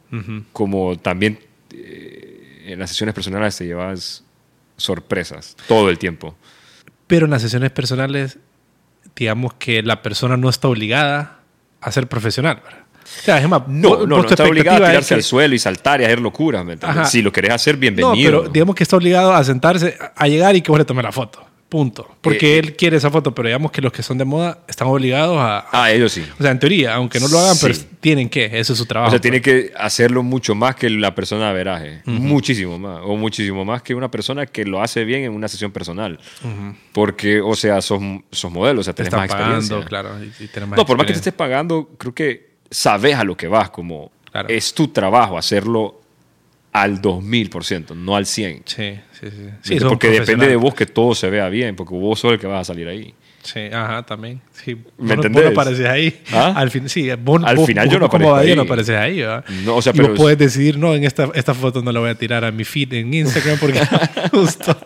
como también eh, en las sesiones personales te llevas sorpresas todo el tiempo. Pero en las sesiones personales, digamos que la persona no está obligada a ser profesional, ¿verdad? O sea, es más, No, vos- no, vos no está obligado a es tirarse que- al suelo y saltar y hacer locuras. Si lo querés hacer, No, bienvenido. pero digamos que está obligado a sentarse, a llegar y que vos le tomes la foto. Punto. Porque Eh, él quiere esa foto, pero digamos que los que son de moda están obligados a... Ah, ellos sí. O sea, en teoría, aunque no lo hagan, pero tienen que. Ese es su trabajo. O sea, pues. tiene que hacerlo mucho más que la persona de veraje. Muchísimo más. O muchísimo más que una persona que lo hace bien en una sesión personal. Porque, o sea, sos, sos modelo, o sea, Te tenés están más pagando, experiencia. claro. y- y tenés más No, por más que te estés pagando, creo que sabes a lo que vas. Como Claro. es tu trabajo hacerlo al 2000%, no al 100%. Sí, sí, sí. sí porque depende de vos que todo se vea bien, porque vos sos el que vas a salir ahí. Sí, ajá, también. Sí, ¿Me vos no- vos entendés? no apareces ahí. ¿Ah? Al fin, sí, vos, Al final vos yo no aparezco ahí. no apareces ahí. No, o sea, y pero vos es- puedes decidir, no, en esta, esta foto no la voy a tirar a mi feed en Instagram porque no me gustó.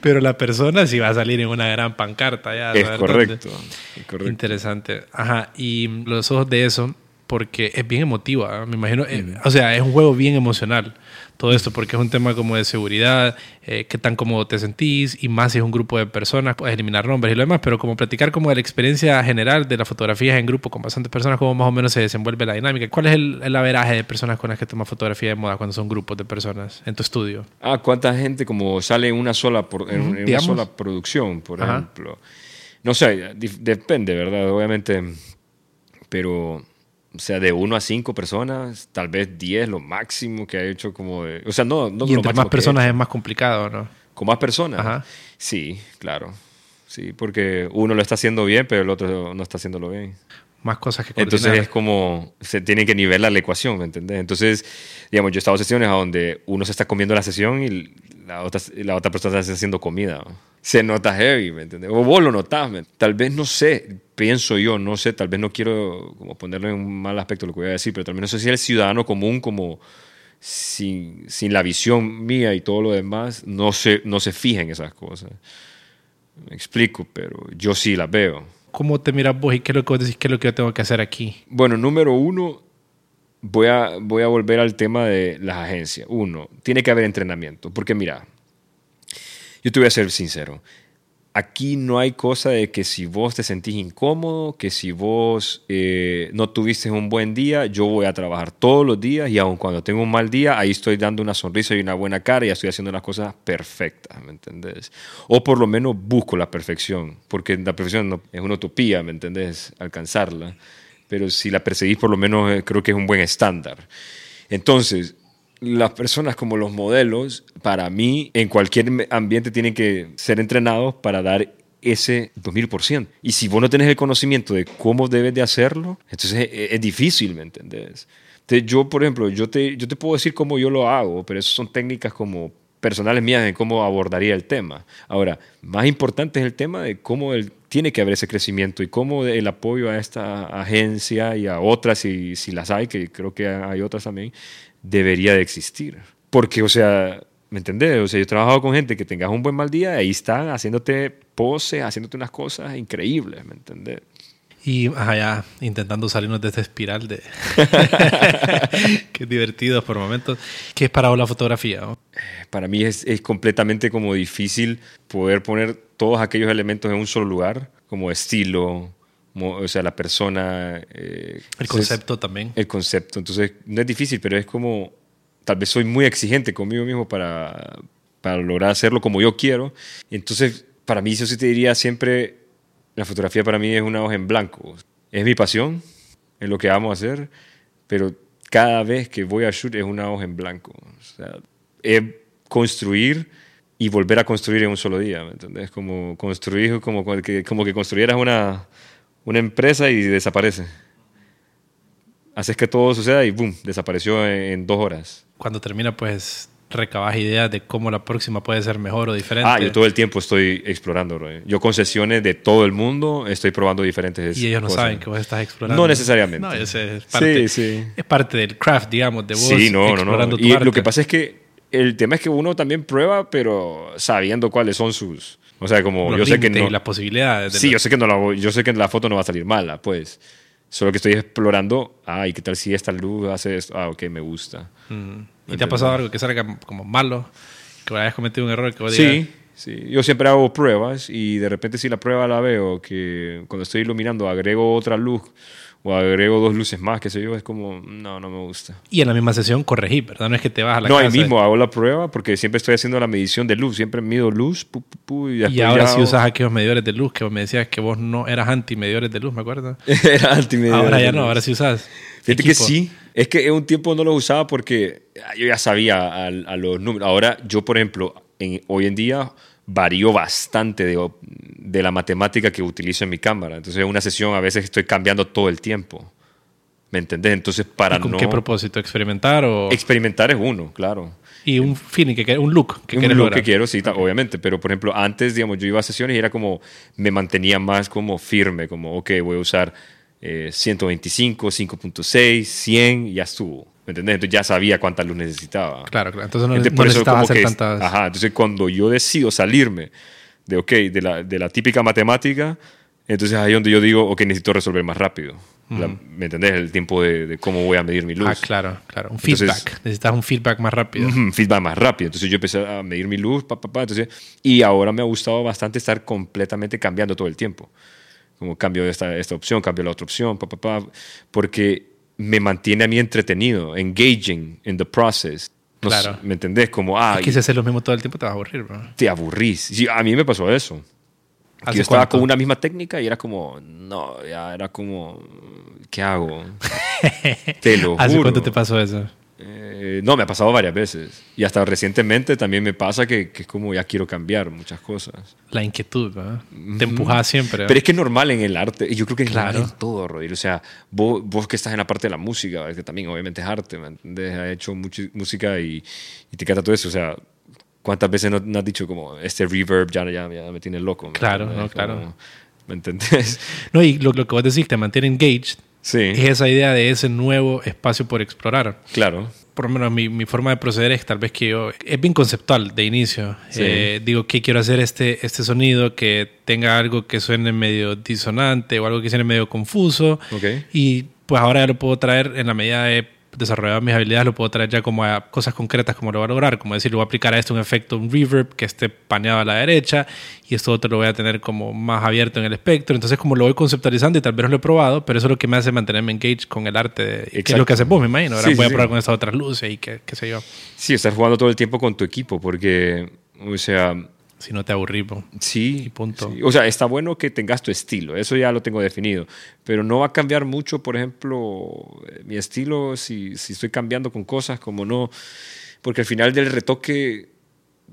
Pero la persona sí va a salir en una gran pancarta ya. Es ¿sabes correcto, es correcto. Interesante. Ajá, y los ojos de eso, porque es bien emotiva, ¿eh? me imagino. eh, o sea, es un juego bien emocional todo esto, porque es un tema como de seguridad, eh, qué tan cómodo te sentís, y más si es un grupo de personas, puedes eliminar nombres y lo demás, pero como platicar como de la experiencia general de las fotografías en grupo con bastantes personas, cómo más o menos se desenvuelve la dinámica. ¿Cuál es el, el averaje de personas con las que tomas fotografía de moda cuando son grupos de personas en tu estudio? Ah, ¿cuánta gente como sale en una sola, por- en, una sola producción, por Ajá. ejemplo? No sé, depende, ¿verdad? Obviamente, pero, o sea, de uno a cinco personas, tal vez diez, lo máximo que ha hecho como de... O sea, no, no y entre más personas es más complicado, ¿no? ¿Con más personas? Ajá. Sí, claro. Sí, porque uno lo está haciendo bien, pero el otro no está haciéndolo bien. Más cosas que coordinar. Entonces es como, se tiene que nivelar la ecuación, ¿me entendés? Entonces, digamos, yo he estado en sesiones a donde uno se está comiendo la sesión y la otra, la otra persona está haciendo comida. ¿no? Se nota heavy, ¿me entendés? O vos lo notás, ¿me? Tal vez, no sé, pienso yo, no sé, tal vez no quiero como ponerle en un mal aspecto lo que voy a decir, pero también no sé si el ciudadano común como sin, sin la visión mía y todo lo demás, no se, no se fija en esas cosas. Me explico, pero yo sí las veo. ¿Cómo te miras vos y qué es lo que vos decís, qué es lo que yo tengo que hacer aquí? Bueno, número uno, voy a, voy a volver al tema de las agencias. Uno, tiene que haber entrenamiento. Porque mira, yo te voy a ser sincero. Aquí no hay cosa de que si vos te sentís incómodo, que si vos eh, no tuviste un buen día, yo voy a trabajar todos los días y aun cuando tengo un mal día, ahí estoy dando una sonrisa y una buena cara y estoy haciendo las cosas perfectas, ¿me entendés? O por lo menos busco la perfección, porque la perfección no- es una utopía, ¿me entendés? Alcanzarla. pero si la perseguís por lo menos eh, creo que es un buen estándar. Entonces, las personas como los modelos, para mí, en cualquier ambiente tienen que ser entrenados para dar ese 2000%. Y si vos no tenés el conocimiento de cómo debes de hacerlo, entonces es, difícil, ¿me entendés? yo, por ejemplo, yo te, yo te puedo decir cómo yo lo hago, pero eso son técnicas como personales mías de cómo abordaría el tema. Ahora, más importante es el tema de cómo el, tiene que haber ese crecimiento y cómo el apoyo a esta agencia y a otras, si, si las hay, que creo que hay otras también, debería de existir. Porque, o sea, ¿me entendés? O sea, yo he trabajado con gente que tengas un buen mal día, ahí están haciéndote pose, haciéndote unas cosas increíbles, ¿me entendés? Y allá intentando salirnos de esta espiral de... Qué divertido por momentos. ¿Qué es para vos la fotografía? Para mí es, es, completamente como difícil poder poner todos aquellos elementos en un solo lugar, como estilo, o sea, la persona... Eh, el concepto también. El concepto. Entonces, no es difícil, pero es como... Tal vez soy muy exigente conmigo mismo para, para lograr hacerlo como yo quiero. Entonces, para mí, eso sí te diría siempre la fotografía para mí es una hoja en blanco. Es mi pasión, es lo que amo hacer, pero cada vez que voy a shoot es una hoja en blanco. O sea, es construir y volver a construir en un solo día, ¿me entendés? Como construir, como que, como que construyeras una, una empresa y desaparece. Haces que todo suceda y boom, desapareció en dos horas. Cuando termina, pues recabas ideas de cómo la próxima puede ser mejor o diferente. Ah, yo todo el tiempo estoy explorando. Yo con sesiones de todo el mundo estoy probando diferentes Y ellos no saben que vos estás explorando. No necesariamente. No, es, parte, sí, sí. es parte del craft, digamos, de vos sí, no, explorando no, no. Y lo que pasa es que el tema es que uno también prueba, pero sabiendo cuáles son sus... O sea, como yo sé que no... las posibilidades. sí, yo sé que no la, yo sé que la foto no va a salir mala, pues. Solo que estoy explorando, ah, ¿y qué tal si esta luz hace esto? Ah, ok, me gusta. ¿Y te ha pasado algo que salga como malo? Que hayas cometido un error que vos Sí, sí. Yo siempre hago pruebas y de repente si la prueba la veo, que cuando estoy iluminando agrego otra luz o agrego dos luces más, qué sé yo, es como, no, no me gusta. Y en la misma sesión corregí, ¿verdad? No es que te vas a la no, casa. No, ahí mismo hago la prueba porque siempre estoy haciendo la medición de luz, siempre mido luz. y, ahora sí usas aquellos medidores de luz que vos me decías que vos no eras anti-medidores de luz, ¿me acuerdo? Era anti-medidores Ahora ya no, ahora sí usas. Fíjate que sí, es que en un tiempo no lo usaba porque yo ya sabía a, los números. Ahora yo, por ejemplo, en, hoy en día varío bastante de, de, la matemática que utilizo en mi cámara. Entonces, en una sesión a veces estoy cambiando todo el tiempo. ¿Me entendés? Entonces, para ¿Y con qué propósito? ¿Experimentar o...? Experimentar es uno, claro. Y un feeling, que, un look que Un look que quiero, sí, obviamente. Pero, por ejemplo, antes, digamos, yo iba a sesiones y era como... Me mantenía más como firme, como, ok, voy a usar 125, 5.6, 100, ya estuvo. ¿Me entendés? Entonces ya sabía cuánta luz necesitaba. Claro, claro. Entonces no, necesitaba hacer tantas... Ajá, entonces cuando yo decido salirme de, ok, de la, de la típica matemática, entonces ahí es donde yo digo, ok, necesito resolver más rápido. ¿Me entendés? El tiempo de, cómo voy a medir mi luz. Ah, claro, claro. Un feedback. Necesitas un feedback más rápido. Un feedback más rápido. Entonces yo empecé a medir mi luz, pa, pa, pa, entonces, y ahora me ha gustado bastante estar completamente cambiando todo el tiempo. Como cambio esta, esta opción, cambio la otra opción, pa, pa, pa, porque me mantiene a mí entretenido, engaging in the process. claro. ¿Me entendés? Como, ah, es que si haces lo mismo todo el tiempo te vas a aburrir, bro. Te aburrís. Sí, a mí me pasó eso. Yo estaba con una misma técnica y era como, no, ya era como, ¿qué hago? te lo juro. ¿Hace cuánto te pasó eso? Eh, no, me ha pasado varias veces. Y hasta recientemente también me pasa que, que es como ya quiero cambiar muchas cosas. La inquietud, ¿verdad? Te empujas siempre. Pero es que es normal en el arte. Y yo creo que es claro. en todo, Rodrigo. O sea, vos, vos, que estás en la parte de la música, que también obviamente es arte, ¿me entiendes? Has hecho mucha música y, y te encanta todo eso. O sea, ¿cuántas veces no, has dicho como este reverb ya, ya, ya me tiene loco? Claro, no, claro. ¿Me entendés? No, y lo, lo que vos decís, te mantiene engaged Sí. Es esa idea de ese nuevo espacio por explorar. Claro. Por lo menos mi, mi forma de proceder es tal vez que yo... Es bien conceptual de inicio. Eh, digo, que quiero hacer este, este sonido que tenga algo que suene medio disonante o algo que suene medio confuso. Okay. Y pues ahora ya lo puedo traer en la medida de desarrollado mis habilidades, lo puedo traer ya como a cosas concretas, como lo voy a lograr, como decir, lo voy a aplicar a esto un efecto, un reverb que esté paneado a la derecha y esto otro lo voy a tener como más abierto en el espectro. Entonces, como lo voy conceptualizando y tal vez no lo he probado, pero eso es lo que me hace mantenerme engaged con el arte, que es lo que haces vos, me imagino. Ahora voy a probar con estas otras luces y qué, qué sé yo. Sí, estar jugando todo el tiempo con tu equipo, porque, o sea, Si no te aburrís. Sí, Y punto. sí. O sea, está bueno que tengas tu estilo, eso ya lo tengo definido, pero no va a cambiar mucho, por ejemplo, eh, mi estilo si, si estoy cambiando con cosas como no, porque al final del retoque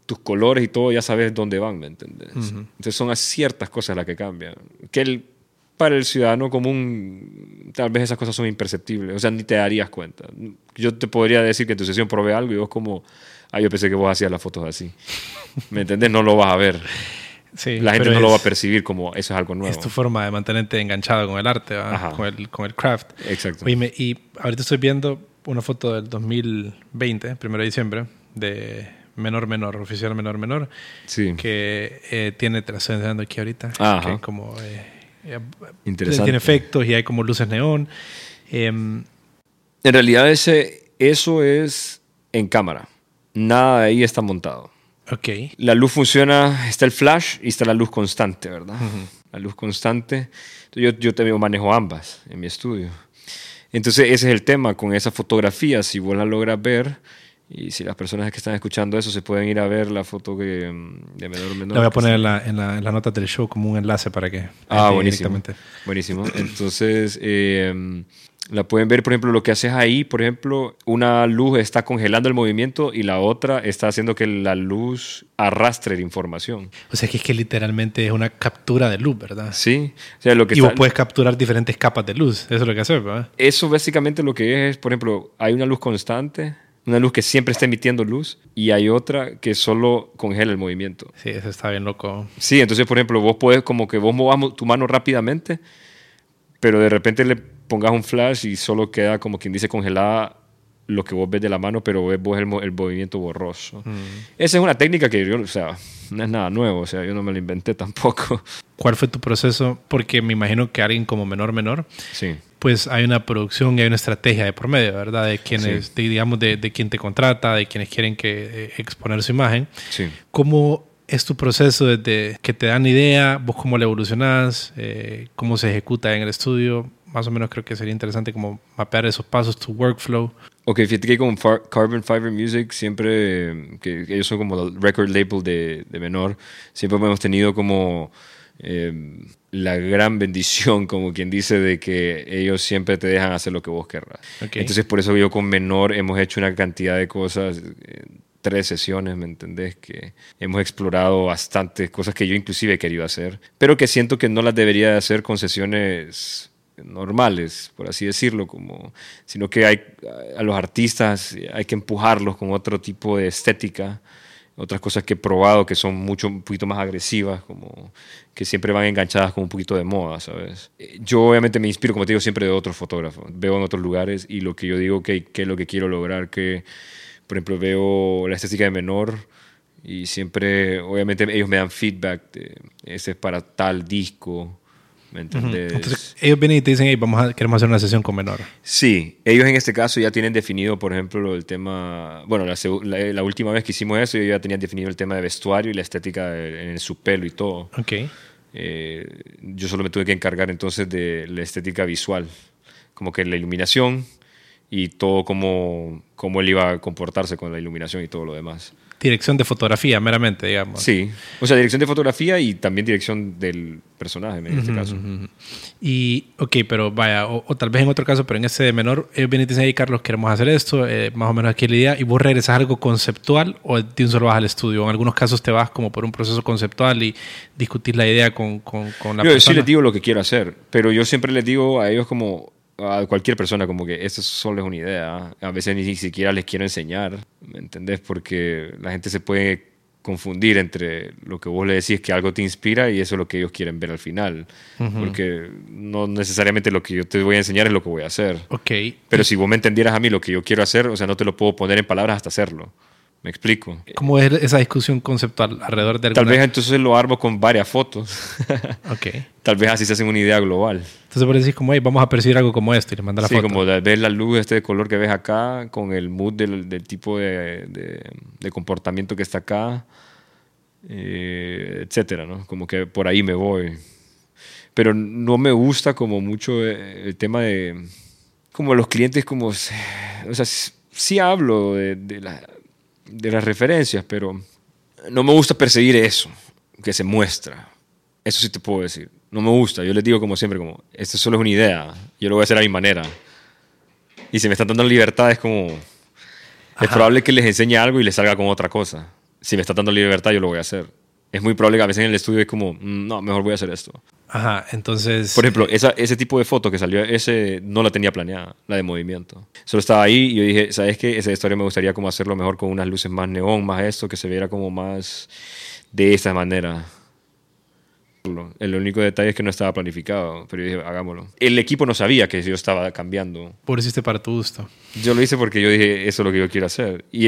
tus colores y todo ya sabes dónde van, ¿me entiendes? Entonces son ciertas cosas las que cambian, que el, para el ciudadano común tal vez esas cosas son imperceptibles, o sea, ni te darías cuenta. Yo te podría decir que en tu sesión probé algo y vos como, ah, yo pensé que vos hacías las fotos así. ¿Me entendés? No lo vas a ver. Sí, La gente no lo va a percibir como eso es algo nuevo. Es tu forma de mantenerte enganchado con el arte, con el, con el craft. Exacto. Y ahorita estoy viendo una foto del 2020, primero de diciembre, de Menor Menor, oficial Menor Menor, Sí. que eh, tiene, te la estoy enseñando aquí ahorita, Ajá. que como... eh, eh, Interesante. Tiene efectos y hay como luces neón. Em, En realidad ese, eso es en cámara. Nada de ahí está montado. ok. La luz funciona, está el flash y está la luz constante, ¿verdad? La luz constante. Yo, yo también manejo ambas en mi estudio. Entonces ese es el tema con esa fotografía. Si vos la logras ver y si las personas que están escuchando eso se pueden ir a ver la foto que, mm, de menor menor. La voy a poner en la, en, la, en la nota del show como un enlace para que... Ah, buenísimo. Buenísimo. Entonces, eh, la pueden ver, por ejemplo, lo que haces ahí, por ejemplo, una luz está congelando el movimiento y la otra está haciendo que la luz arrastre la información. O sea, que es que literalmente es una captura de luz, ¿verdad? ¿Sí? O sea, lo que Y vos está- puedes capturar diferentes capas de luz. Eso es lo que haces, ¿verdad? Eso básicamente lo que es, por ejemplo, hay una luz constante, una luz que siempre está emitiendo luz y hay otra que solo congela el movimiento. Sí, eso está bien loco. Sí, entonces, por ejemplo, vos puedes como que vos movas mo- tu mano rápidamente, pero de repente le pongas un flash y solo queda como quien dice congelada lo que vos ves de la mano, pero ves vos el, el movimiento borroso. Esa es una técnica que yo, o sea, no es nada nuevo, o sea, yo no me la inventé tampoco. ¿Cuál fue tu proceso? Porque me imagino que alguien como menor menor, Sí, pues hay una producción y hay una estrategia de por medio, ¿verdad? De quienes, de, digamos, de, de quien te contrata, de quienes quieren que eh, exponer su imagen. sí. ¿Cómo es tu proceso desde que te dan idea, vos cómo le evolucionás, eh, cómo se ejecuta en el estudio? Más o menos creo que sería interesante como mapear esos pasos, tu workflow. Ok, fíjate que con Far- Carbon Fiber Music siempre, que, que ellos son como el record label de, de menor, siempre hemos tenido como eh, la gran bendición, como quien dice, de que ellos siempre te dejan hacer lo que vos querrás. Entonces por eso yo con menor hemos hecho una cantidad de cosas, eh, tres sesiones, ¿me entendés? Que hemos explorado bastantes cosas que yo inclusive he querido hacer, pero que siento que no las debería de hacer con sesiones normales, por así decirlo, como, sino que hay a los artistas hay que empujarlos con otro tipo de estética, otras cosas que he probado que son mucho un poquito más agresivas, como que siempre van enganchadas con un poquito de moda, ¿sabes? Yo obviamente me inspiro, como te digo, siempre de otros fotógrafos, veo en otros lugares y lo que yo digo que es lo que quiero lograr, que por ejemplo veo la estética de menor y siempre, obviamente ellos me dan feedback, de, ese es para tal disco, ¿me entendés? Entonces ellos vienen y te dicen, hey, vamos a, queremos hacer una sesión con menor. Sí, ellos en este caso ya tienen definido, por ejemplo, lo del tema. Bueno, la, la- la última vez que hicimos eso, ellos ya tenían definido el tema de vestuario y la estética de- en su pelo y todo. Ok. Eh, yo solo me tuve que encargar entonces de la estética visual, como que la iluminación y todo cómo, cómo él iba a comportarse con la iluminación y todo lo demás. Dirección de fotografía, meramente, digamos. Sí, o sea, dirección de fotografía y también dirección del personaje en este caso. Y, ok, pero vaya, o, o tal vez en otro caso, pero en ese de menor, ellos vienen y te dicen, hey, Carlos, queremos hacer esto, eh, más o menos aquí es la idea, y vos regresas a algo conceptual o de un solo vas al estudio. En algunos casos te vas como por un proceso conceptual y discutir la idea con, con, con la Yo sí persona. les digo lo que quiero hacer, pero yo siempre les digo a ellos como a cualquier persona como que esto solo es una idea. A veces ni siquiera les quiero enseñar, ¿me entendés? Porque la gente se puede confundir entre lo que vos le decís que algo te inspira y eso es lo que ellos quieren ver al final. Porque no necesariamente lo que yo te voy a enseñar es lo que voy a hacer. Ok. Pero si vos me entendieras a mí lo que yo quiero hacer, o sea, no te lo puedo poner en palabras hasta hacerlo. ¿Me explico? ¿Cómo es esa discusión conceptual alrededor de Tal alguna... vez entonces lo armo con varias fotos. Ok. Tal vez así se hacen una idea global. Entonces por decir como, hey, vamos a percibir algo como esto y le manda la sí, foto. como de ver la luz, este color que ves acá, con el mood del, del tipo de, de- de comportamiento que está acá, eh, etcétera, ¿no? Como que por ahí me voy. Pero no me gusta como mucho eh, el tema de... Como los clientes, como... O sea, sí, sí hablo de, de, la- de las referencias, pero no me gusta perseguir eso que se muestra. Eso sí te puedo decir. No me gusta. Yo les digo como siempre, como, esto solo es una idea. Yo lo voy a hacer a mi manera. Y si me están dando libertad es como... Es probable que les enseñe algo y les salga con otra cosa. Si me está dando libertad, yo lo voy a hacer. Es muy probable que a veces en el estudio es como, "Mm, no, mejor voy a hacer esto. Ajá, entonces... Por ejemplo, esa, ese tipo de foto que salió, ese no la tenía planeada, la de movimiento. Solo estaba ahí y yo dije, ¿sabes qué? Esa historia me gustaría como hacerlo mejor con unas luces más neón, más esto, que se viera como más de esta manera. El único detalle es que no estaba planificado, pero yo dije, hagámoslo. El equipo no sabía que yo estaba cambiando. Por hiciste para tu gusto. Yo lo hice porque yo dije, eso es lo que yo quiero hacer. Y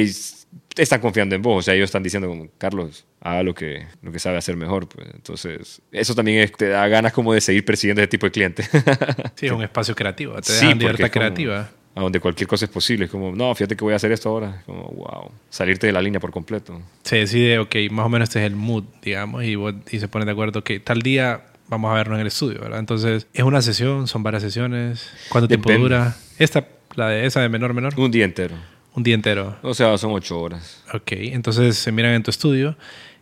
están confiando en vos. O sea, ellos están diciendo como, Carlos, haga lo que, lo que sabe hacer mejor. Pues. Entonces, eso también es- te da ganas como de seguir persiguiendo ese tipo de clientes. Sí, es un espacio creativo. Te Sí, dejan libertad como- creativa. a donde cualquier cosa es posible. Es como, no, fíjate que voy a hacer esto ahora. Es como, wow. Salirte de la línea por completo. Se decide, ok, más o menos este es el mood, digamos, y, vos- y se ponen de acuerdo que tal día vamos a vernos en el estudio, ¿verdad? Entonces, ¿es una sesión? ¿Son varias sesiones? ¿Cuánto tiempo dura? Esta, la de esa de menor, menor, Un día entero. Un día entero. O sea, son ocho horas. Ok, entonces se miran en tu estudio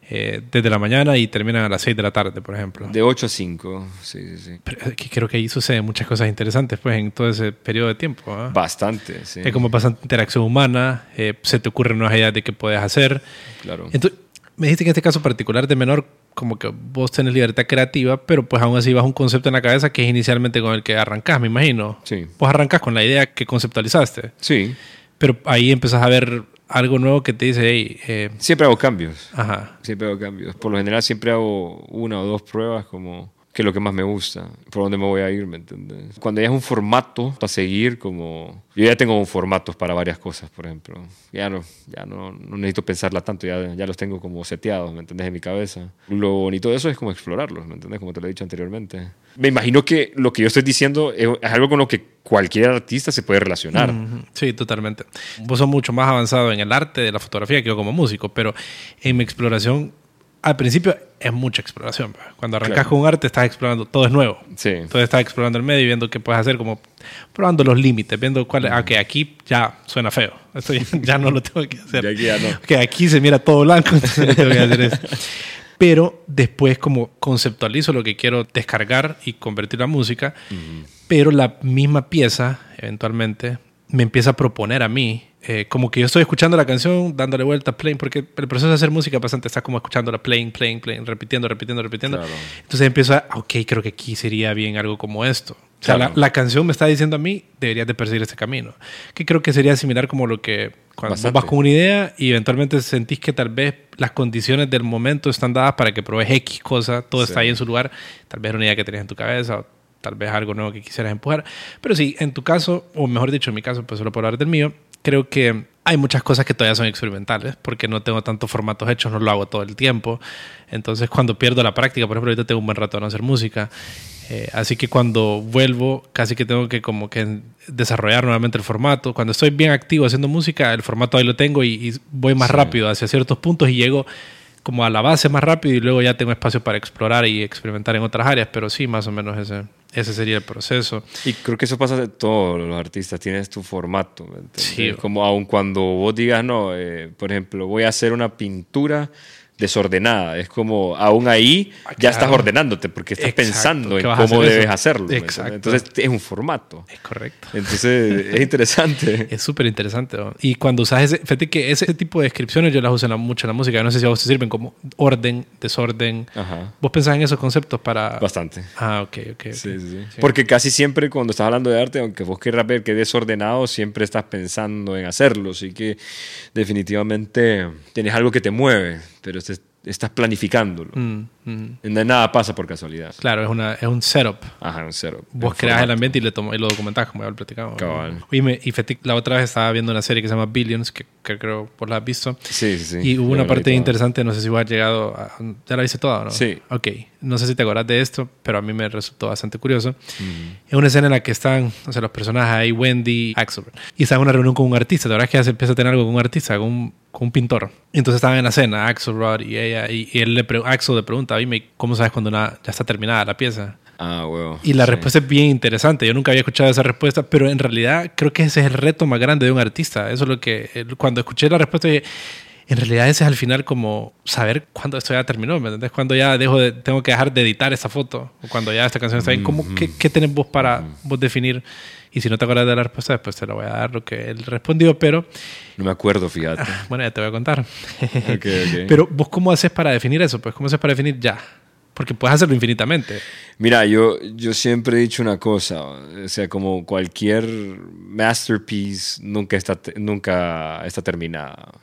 eh, desde la mañana y terminan a las 6 de la tarde, por ejemplo. De ocho a cinco. Sí, sí, sí. Pero es que creo que ahí suceden muchas cosas interesantes, pues, en todo ese periodo de tiempo. ¿ah? Bastante, sí. Es como bastante interacción humana, eh, se te ocurren nuevas ideas de qué puedes hacer. Claro. Entonces, me dijiste que en este caso particular de menor, como que vos tenés libertad creativa, pero pues aún así vas un concepto en la cabeza que es inicialmente con el que arrancás, me imagino. Sí. Vos arrancás con la idea que conceptualizaste, Sí. Pero ahí empezás a ver algo nuevo que te dice, hey, eh, Siempre hago cambios. ajá, Siempre hago cambios. Por lo general siempre hago una o dos pruebas como que es lo que más me gusta, por dónde me voy a ir, ¿me entiendes? Cuando ya es un formato para seguir, como... Yo ya tengo formatos para varias cosas, por ejemplo. Ya no, ya no, no necesito pensarla tanto, ya, ya los tengo como seteados, ¿me entiendes? En mi cabeza. Lo bonito de eso es como explorarlos, ¿me entiendes? Como te lo he dicho anteriormente. Me imagino que lo que yo estoy diciendo es, es algo con lo que cualquier artista se puede relacionar. Sí, totalmente. Vos sos mucho más avanzado en el arte de la fotografía que yo como músico, pero en mi exploración, al principio es mucha exploración. Cuando arrancas Claro. con un arte, estás explorando, todo es nuevo. Sí. Entonces estás explorando el medio y viendo qué puedes hacer, como probando los límites, viendo cuál, ah, ok, aquí ya suena feo, esto ya, ya no lo tengo que hacer. Aquí ya no. Ok, aquí se mira todo blanco, entonces no tengo que hacer eso. Pero después como conceptualizo lo que quiero descargar y convertir a música, pero la misma pieza, eventualmente, me empieza a proponer a mí, eh, como que yo estoy escuchando la canción, dándole vuelta, playing, porque el proceso de hacer música bastante está como escuchándola, playing, playing, playing, repitiendo, repitiendo, repitiendo. Claro. Entonces empiezo a, ok, creo que aquí sería bien algo como esto. O sea, Claro. la, la canción me está diciendo a mí, deberías de perseguir este camino. Que creo que sería similar como lo que cuando vos Bastante. vas con una idea y eventualmente sentís que tal vez las condiciones del momento están dadas para que pruebes X cosa, todo Sí. está ahí en su lugar. Tal vez era una idea que tenías en tu cabeza o tal vez algo nuevo que quisieras empujar. Pero sí, en tu caso, o mejor dicho, en mi caso, pues solo por hablar del mío, creo que hay muchas cosas que todavía son experimentales porque no tengo tantos formatos hechos, no lo hago todo el tiempo. Entonces, cuando pierdo la práctica, por ejemplo, ahorita tengo un buen rato de no hacer música. eh, así que cuando vuelvo, casi que tengo que como que desarrollar nuevamente el formato. Cuando estoy bien activo haciendo música, el formato ahí lo tengo y, y voy más Sí. rápido hacia ciertos puntos y llego como a la base más rápido y luego ya tengo espacio para explorar y experimentar en otras áreas. Pero sí, más o menos ese, ese sería el proceso. Y creo que eso pasa de todos los artistas, tienes tu formato. Sí. Como aun cuando vos digas, no, eh, por ejemplo, voy a hacer una pintura desordenada, es como aún ahí Ah, ya claro. estás ordenándote porque estás Exacto, pensando en cómo hacer eso. debes hacerlo. ¿me Exacto. Entonces es un formato. Es correcto. Entonces es interesante. Es súper interesante. ¿no? Y cuando usas ese, fíjate que ese tipo de descripciones yo las uso en la- mucho en la música. No sé si a vos te sirven como orden, desorden. Ajá. ¿Vos pensás en esos conceptos para...? Bastante. Ah, ok, ok. ok. Sí, sí, sí. Porque casi siempre cuando estás hablando de arte, aunque vos querrás ver que es desordenado, siempre estás pensando en hacerlo. Así que definitivamente tienes algo que te mueve, pero te- estás planificándolo. Mm, mm. Nada pasa por casualidad. Claro, es, una, es un setup. Ajá, un cero. Vos creas el formato. ambiente y, le tomo- y lo documentás, como ya lo platicamos. Cabal. Oye, me- y la otra vez estaba viendo una serie que se llama Billions, que, que creo vos la has visto. Sí, sí, sí. Y hubo Yo una parte interesante, no sé si vos has llegado a... ¿Ya la viste toda no? Sí. Ok. No sé si te acordás de esto, pero a mí me resultó bastante curioso. Es una escena en la que están, o sea, los personajes ahí, Wendy, Axel, y están en una reunión con un artista. La verdad es que ya se empieza a tener algo con un artista, con un, con un pintor. Y entonces estaban en la cena, Axelrod y ella, y, y él le Axel le pregunta, dime, ¿cómo sabes cuando una, ya está terminada la pieza? Ah, huevo. Y la Sí. respuesta es bien interesante. Yo nunca había escuchado esa respuesta, pero en realidad creo que ese es el reto más grande de un artista. Eso es lo que, cuando escuché la respuesta, dije, en realidad ese es al final como saber cuándo esto ya terminó, ¿me entendés? Cuando ya dejo de, tengo que dejar de editar esa foto, o cuando ya esta canción está ahí, ¿cómo, qué, ¿qué tenés vos para vos definir? Y si no te acuerdas de la respuesta, después te la voy a dar lo que él respondió, pero... No me acuerdo, fíjate. bueno, ya te voy a contar. Pero vos cómo haces para definir eso? Pues cómo haces para definir ya. Porque puedes hacerlo infinitamente. Mira, yo, yo siempre he dicho una cosa, o sea, como cualquier masterpiece nunca está, nunca está terminada.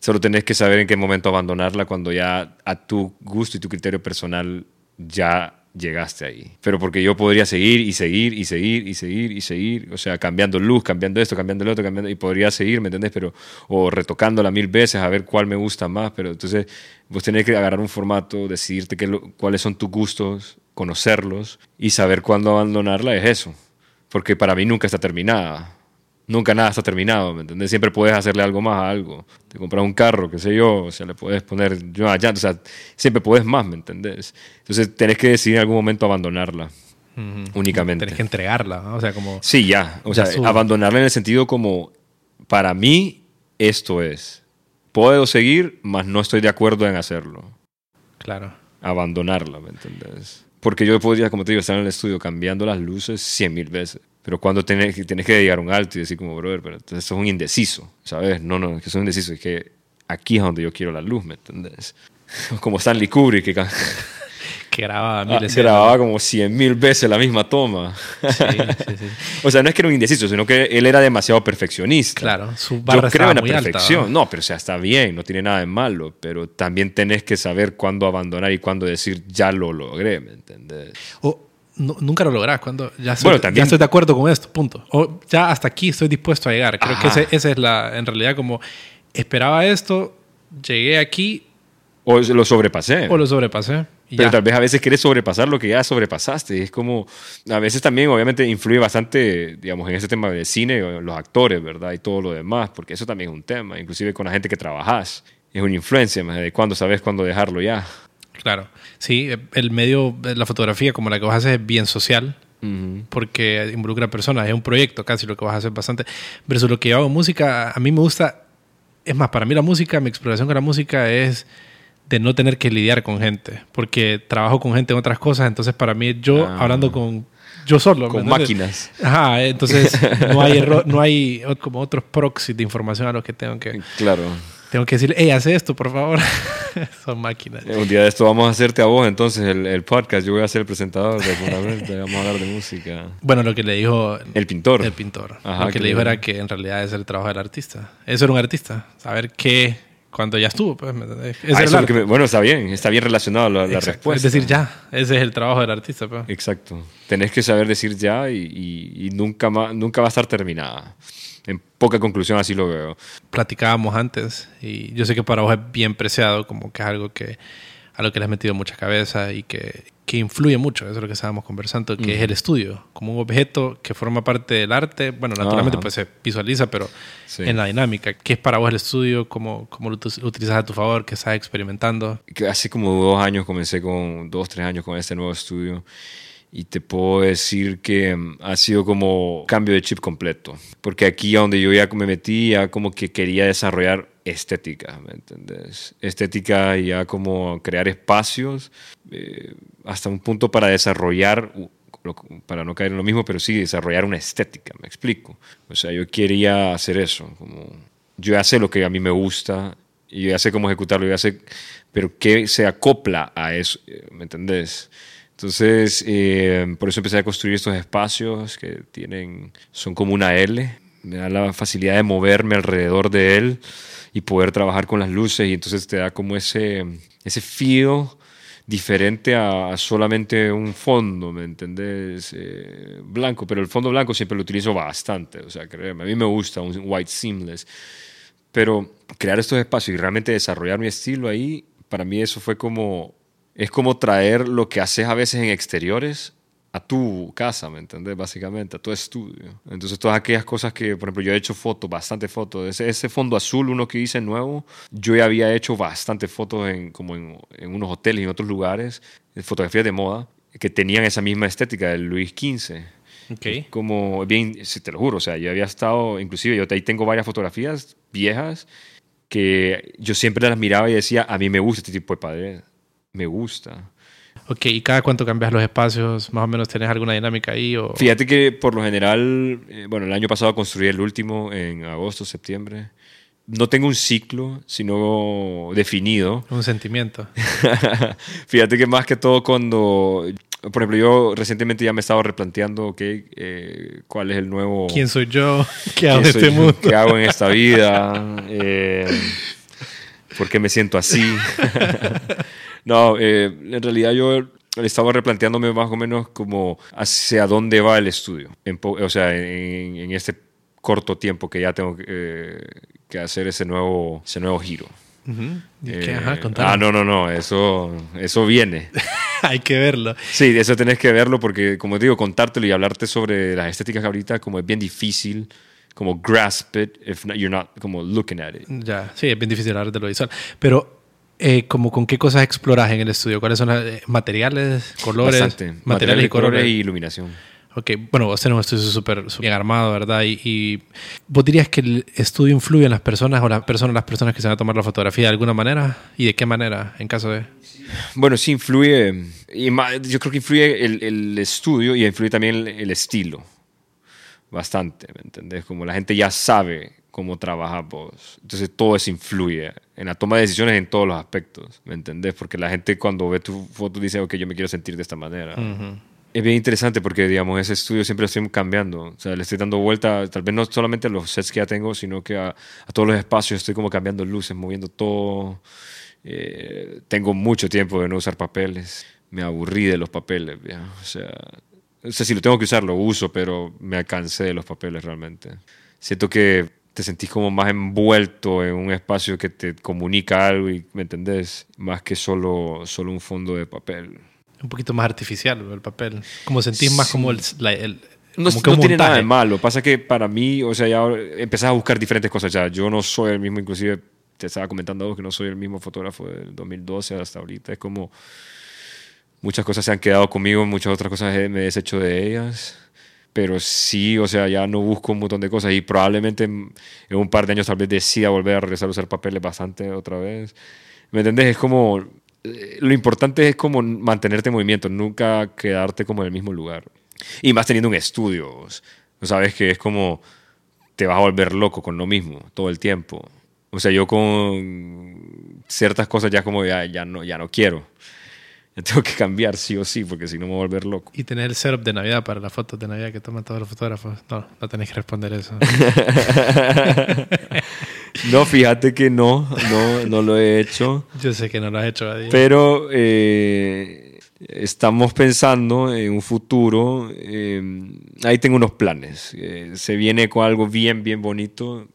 Solo tenés que saber en qué momento abandonarla cuando ya a tu gusto y tu criterio personal ya llegaste ahí. Pero porque yo podría seguir y seguir y seguir y seguir y seguir, o sea, cambiando luz, cambiando esto, cambiando el otro, cambiando, y podría seguir, ¿me entendés? Pero, o retocándola mil veces a ver cuál me gusta más, pero entonces vos tenés que agarrar un formato, decidirte qué, cuáles son tus gustos, conocerlos y saber cuándo abandonarla es eso. Porque para mí nunca está terminada nunca nada está terminado, ¿me entiendes? Siempre puedes hacerle algo más a algo. Te compras un carro, qué sé yo, o sea, le puedes poner yo allá, o sea, siempre puedes más, ¿me entendés? Entonces tenés que decidir en algún momento abandonarla. Únicamente. Tenés que entregarla, ¿no? o sea, como... Sí, ya, o sea, abandonarla en el sentido como, para mí, esto es. Puedo seguir, mas no estoy de acuerdo en hacerlo. Claro. Abandonarla, ¿me entendés? Porque yo podría, como te digo, estar en el estudio cambiando las luces cien mil veces. Pero cuando tienes, tienes que llegar un alto y decir como, brother, pero entonces eso es un indeciso, ¿sabes? No, no, es que eso es un indeciso, es que aquí es donde yo quiero la luz, ¿me entiendes? Como Stanley Kubrick, que, que grababa ah, grababa como cien mil veces la misma toma. Sí, sí, sí. o sea, no es que era un indeciso, sino que él era demasiado perfeccionista. Claro, su barra Yo creo en la perfección. no, pero o sea, está bien, no tiene nada de malo, pero también tenés que saber cuándo abandonar y cuándo decir ya lo logré, ¿me entiendes? O nunca lo lográs cuando ya estoy, ya estoy de acuerdo con esto, punto. O ya hasta aquí estoy dispuesto a llegar. Creo que esa ese es la, en realidad, como esperaba esto, llegué aquí. O lo sobrepasé. O lo sobrepasé. Pero tal vez a veces quieres sobrepasar lo que ya sobrepasaste. Es como, a veces también obviamente influye bastante, digamos, en ese tema de cine, los actores, ¿verdad? Y todo lo demás, porque eso también es un tema, inclusive con la gente que trabajas. Es una influencia, de cuándo sabes cuándo dejarlo ya. Claro, sí, el medio, la fotografía como la que vas a hacer es bien social, porque involucra a personas, es un proyecto casi lo que vas a hacer bastante, versus lo que yo hago música, a mí me gusta, es más, para mí la música, mi exploración con la música es de no tener que lidiar con gente, porque trabajo con gente en otras cosas, entonces para mí yo ah. hablando con yo solo. Con máquinas. Ajá, entonces no hay, no hay como otros proxies de información a los que tengo que... Claro. Tengo que decirle, hey, hace esto, por favor. Son máquinas. Un día de esto vamos a hacerte a vos, entonces, el, podcast. Yo voy a ser el presentador, seguramente. vamos a hablar de música. Bueno, lo que le dijo... El pintor. El pintor. lo que, le dijo era que en realidad es el trabajo del artista. Eso era un artista. Saber qué... Cuando ya estuvo, pues. Ah, bueno, está bien. Está bien relacionado la, la respuesta. Es decir, ya. Ese es el trabajo del artista, pues. Exacto. Tenés que saber decir ya y, y, nunca, nunca va a estar terminada en poca conclusión así lo veo. Platicábamos antes y yo sé que para vos es bien preciado, como que es algo que a lo que le has metido mucha cabeza y que, que influye mucho, eso es lo que estábamos conversando, que es el estudio, como un objeto que forma parte del arte, bueno, naturalmente pues se visualiza, pero en la dinámica, ¿qué es para vos el estudio? ¿Cómo, cómo lo utilizas a tu favor? ¿Qué estás experimentando? Hace como dos años comencé con, dos, tres años con este nuevo estudio y te puedo decir que mm, ha sido como cambio de chip completo. Porque aquí donde yo ya me metí, ya como que quería desarrollar estética, ¿me entiendes? Estética ya como crear espacios eh, hasta un punto para desarrollar, para no caer en lo mismo, pero sí desarrollar una estética, me explico. O sea, yo quería hacer eso, como yo ya sé lo que a mí me gusta y yo ya sé cómo ejecutarlo, yo ya sé, pero qué se acopla a eso, ¿me entendés? Entonces, eh, por eso empecé a construir estos espacios que tienen, son como una L. Me da la facilidad de moverme alrededor de él y poder trabajar con las luces y entonces te da como ese, ese feel diferente a, solamente un fondo, ¿me entendés? Eh, blanco, pero el fondo blanco siempre lo utilizo bastante, o sea, créeme, a mí me gusta un white seamless, pero crear estos espacios y realmente desarrollar mi estilo ahí, para mí eso fue como es como traer lo que haces a veces en exteriores a tu casa, ¿me entiendes? Básicamente, a tu estudio. Entonces, todas aquellas cosas que, por ejemplo, yo he hecho fotos, bastante fotos. Ese, ese fondo azul, uno que hice nuevo, yo ya había hecho bastante fotos en, como en, en unos hoteles y en otros lugares, fotografías de moda, que tenían esa misma estética del Luis XV. Okay. Como bien, te lo juro, o sea, yo había estado, inclusive yo ahí tengo varias fotografías viejas que yo siempre las miraba y decía, a mí me gusta este tipo de pared, me gusta. Ok, ¿y cada cuánto cambias los espacios? ¿Más o menos tenés alguna dinámica ahí? O... Fíjate que por lo general, eh, bueno, el año pasado construí el último en agosto, septiembre. No tengo un ciclo, sino definido. Un sentimiento. Fíjate que más que todo cuando por ejemplo, yo recientemente ya me he estado replanteando, ok, eh, cuál es el nuevo... ¿Quién soy yo? ¿Qué hago en este mundo? ¿Qué hago en esta vida? Eh, ¿Por qué me siento así? No, eh, en realidad yo estaba replanteándome más o menos como hacia dónde va el estudio. o sea, en, este corto tiempo que ya tengo que hacer ese nuevo, ese nuevo giro. Eh, ah, no, no, no, eso, eso viene. Hay que verlo. Sí, eso tenés que verlo porque, como te digo, contártelo y hablarte sobre las estéticas ahorita como es bien difícil como grasp it if you're not como looking at it. Ya, sí, es bien difícil hablar de lo visual. Pero, eh, como ¿con qué cosas exploras en el estudio? ¿Cuáles son los eh, materiales, colores? Bastante. Materiales, y colores. y iluminación. Ok, bueno, vos tenés un estudio súper bien armado, ¿verdad? Y, vos dirías que el estudio influye en las personas o las personas, las personas que se van a tomar la fotografía de alguna manera y de qué manera en caso de... Bueno, sí influye, y yo creo que influye el, el estudio y influye también el, estilo, bastante, ¿me entendés? Como la gente ya sabe cómo trabajas vos, entonces todo eso influye en la toma de decisiones en todos los aspectos, ¿me entendés? Porque la gente cuando ve tu foto dice, ok, yo me quiero sentir de esta manera es bien interesante porque, digamos, ese estudio siempre lo estoy cambiando. O sea, le estoy dando vuelta, tal vez no solamente a los sets que ya tengo, sino que a, todos los espacios estoy como cambiando luces, moviendo todo. Eh, tengo mucho tiempo de no usar papeles. Me aburrí de los papeles. O sea, o sea, si lo tengo que usar, lo uso, pero me cansé de los papeles realmente. Siento que te sentís como más envuelto en un espacio que te comunica algo y, ¿me entendés? Más que solo, solo un fondo de papel un poquito más artificial el papel. Como sentís más como el... no, tiene nada de malo. Pasa que para mí, o sea, ya empezás a buscar diferentes cosas. Ya yo no soy el mismo, inclusive te estaba comentando algo que no soy el mismo fotógrafo del 2012 hasta ahorita. Es como muchas cosas se han quedado conmigo, muchas otras cosas me he deshecho de ellas. Pero sí, o sea, ya no busco un montón de cosas y probablemente en un par de años tal vez decida volver a regresar a usar papeles bastante otra vez. ¿Me entendés? Es como eh, lo importante es como mantenerte en movimiento, nunca quedarte como en el mismo lugar. Y más teniendo un estudio, sabes que es como te vas a volver loco con lo mismo todo el tiempo. O sea, yo con ciertas cosas ya como ya, ya, no, ya no quiero. Ya tengo que cambiar sí o sí, porque si no me voy a volver loco. Y tener el setup de Navidad para las fotos de Navidad que toman todos los fotógrafos. No, no tenés que responder eso. No, fíjate que no, no, no lo he hecho. Yo sé que no lo has hecho, Pero eh, estamos pensando en un futuro. Eh, ahí tengo unos planes. Eh, se viene con algo bien, bien bonito.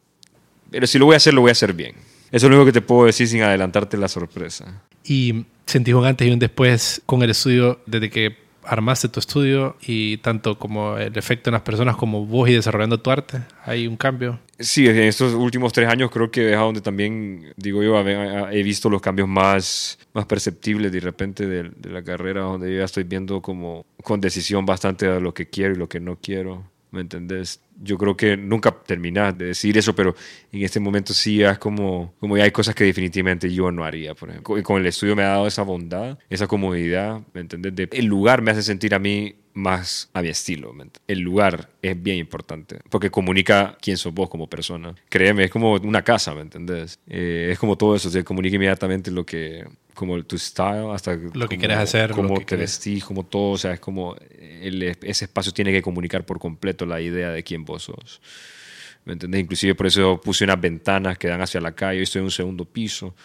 Pero si lo voy a hacer, lo voy a hacer bien. Eso es lo único que te puedo decir sin adelantarte la sorpresa. ¿Y sentís un antes y un después con el estudio desde que armaste tu estudio y tanto como el efecto en las personas como vos y desarrollando tu arte? ¿Hay un cambio? Sí, en estos últimos tres años creo que es donde también, digo yo, he visto los cambios más, más perceptibles de repente de, de la carrera, donde yo ya estoy viendo como con decisión bastante de lo que quiero y lo que no quiero. ¿me entendés? Yo creo que nunca terminas de decir eso, pero en este momento sí es como, como ya hay cosas que definitivamente yo no haría, por ejemplo. Con el estudio me ha dado esa bondad, esa comodidad, ¿me entendés? el lugar me hace sentir a mí más a mi estilo. El lugar es bien importante porque comunica quién sos vos como persona. Créeme, es como una casa, ¿me entendés? Eh, es como todo eso, se comunica inmediatamente lo que, como tu style, hasta lo que quieres hacer, cómo te vestís, como todo, o sea, es como ese espacio tiene que comunicar por completo la idea de quién vos sos. ¿Me entendés? Inclusive por eso puse unas ventanas que dan hacia la calle, estoy en un segundo piso.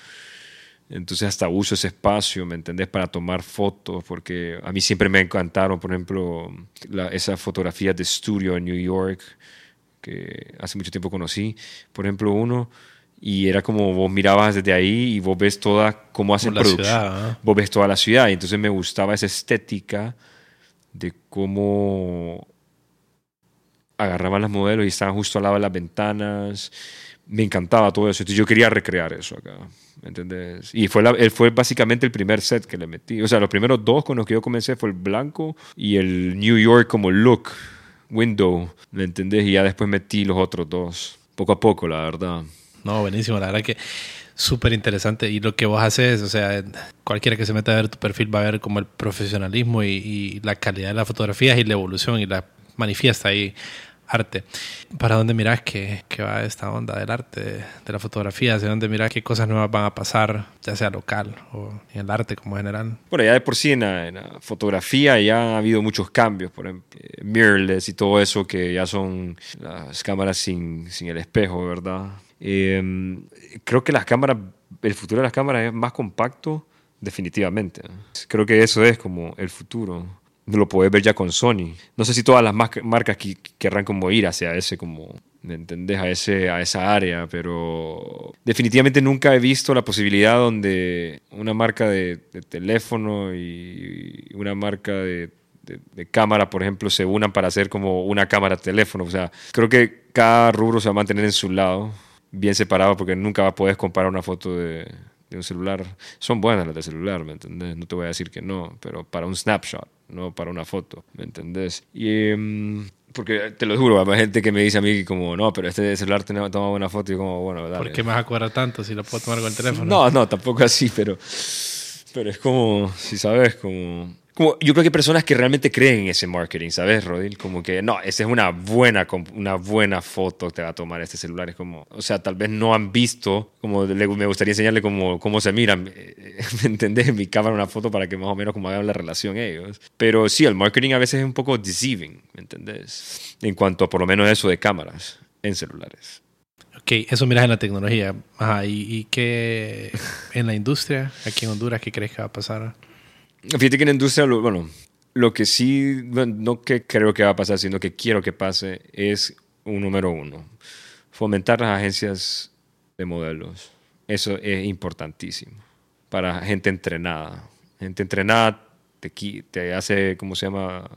Entonces hasta uso ese espacio, ¿me entendés? Para tomar fotos, porque a mí siempre me encantaron, por ejemplo, esas fotografías de estudio en New York, que hace mucho tiempo conocí. Por ejemplo, uno, y era como vos mirabas desde ahí y vos ves toda cómo hacen producción. Vos ves toda la ciudad, y entonces me gustaba esa estética de cómo agarraban las modelos y estaban justo al lado de las ventanas. Me encantaba todo eso. Yo quería recrear eso acá. ¿Me entendés? Y fue, él fue básicamente el primer set que le metí. O sea, los primeros dos con los que yo comencé fue el blanco y el New York como look, window. ¿Me entendés? Y ya después metí los otros dos. Poco a poco, la verdad. No, buenísimo. La verdad que súper interesante. Y lo que vos haces, o sea, cualquiera que se meta a ver tu perfil va a ver como el profesionalismo y, y la calidad de las fotografías y la evolución y la manifiesta ahí arte. ¿Para dónde miras que, que, va esta onda del arte, de, la fotografía? ¿Hacia dónde miras qué cosas nuevas van a pasar, ya sea local o en el arte como general? Bueno, ya de por sí en la, fotografía ya ha habido muchos cambios, por ejemplo, eh, mirrorless y todo eso que ya son las cámaras sin, sin el espejo, ¿verdad? Em, creo que las cámaras, el futuro de las cámaras es más compacto, definitivamente. Creo que eso es como el futuro lo puedes ver ya con Sony. No sé si todas las marcas querrán como ir hacia ese, como, ¿me entendés? A, ese, a esa área, pero definitivamente nunca he visto la posibilidad donde una marca de, teléfono y una marca de, cámara, por ejemplo, se unan para hacer como una cámara teléfono. O sea, creo que cada rubro se va a mantener en su lado, bien separado, porque nunca puedes comparar una foto de, de un celular. Son buenas las de celular, ¿me entendés? No te voy a decir que no, pero para un snapshot, no para una foto, ¿me entendés? Y... Em, porque te lo juro, hay gente que me dice a mí como, no, pero este celular toma buena foto y como, bueno, dale. ¿Por qué me vas a tanto si lo puedo tomar con el teléfono? No, no, tampoco así, pero, pero es como, si sabes, como yo creo que hay personas que realmente creen en ese marketing, ¿sabes, Rodil? Como que, no, esa es una buena, una buena foto que te va a tomar este celular. Es como, o sea, tal vez no han visto, como me gustaría enseñarle cómo, cómo se miran, ¿me entendés? En mi cámara una foto para que más o menos como hagan la relación ellos. Pero sí, el marketing a veces es un poco deceiving, ¿me entendés? En cuanto a por lo menos eso de cámaras en celulares. Ok, eso miras en la tecnología. Ajá, ¿y, y qué en la industria, aquí en Honduras, qué crees que va a pasar? Fíjate que en la industria, bueno, lo que sí, no que creo que va a pasar, sino que quiero que pase, es un número uno. Fomentar las agencias de modelos. Eso es importantísimo para gente entrenada. Gente entrenada te, te hace, ¿cómo se llama?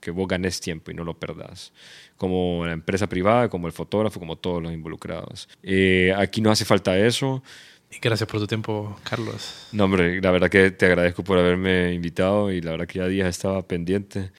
Que vos ganes tiempo y no lo perdas. Como la empresa privada, como el fotógrafo, como todos los involucrados. Eh, aquí no hace falta eso. Y gracias por tu tiempo, Carlos. No, hombre, la verdad que te agradezco por haberme invitado y la verdad que ya días estaba pendiente.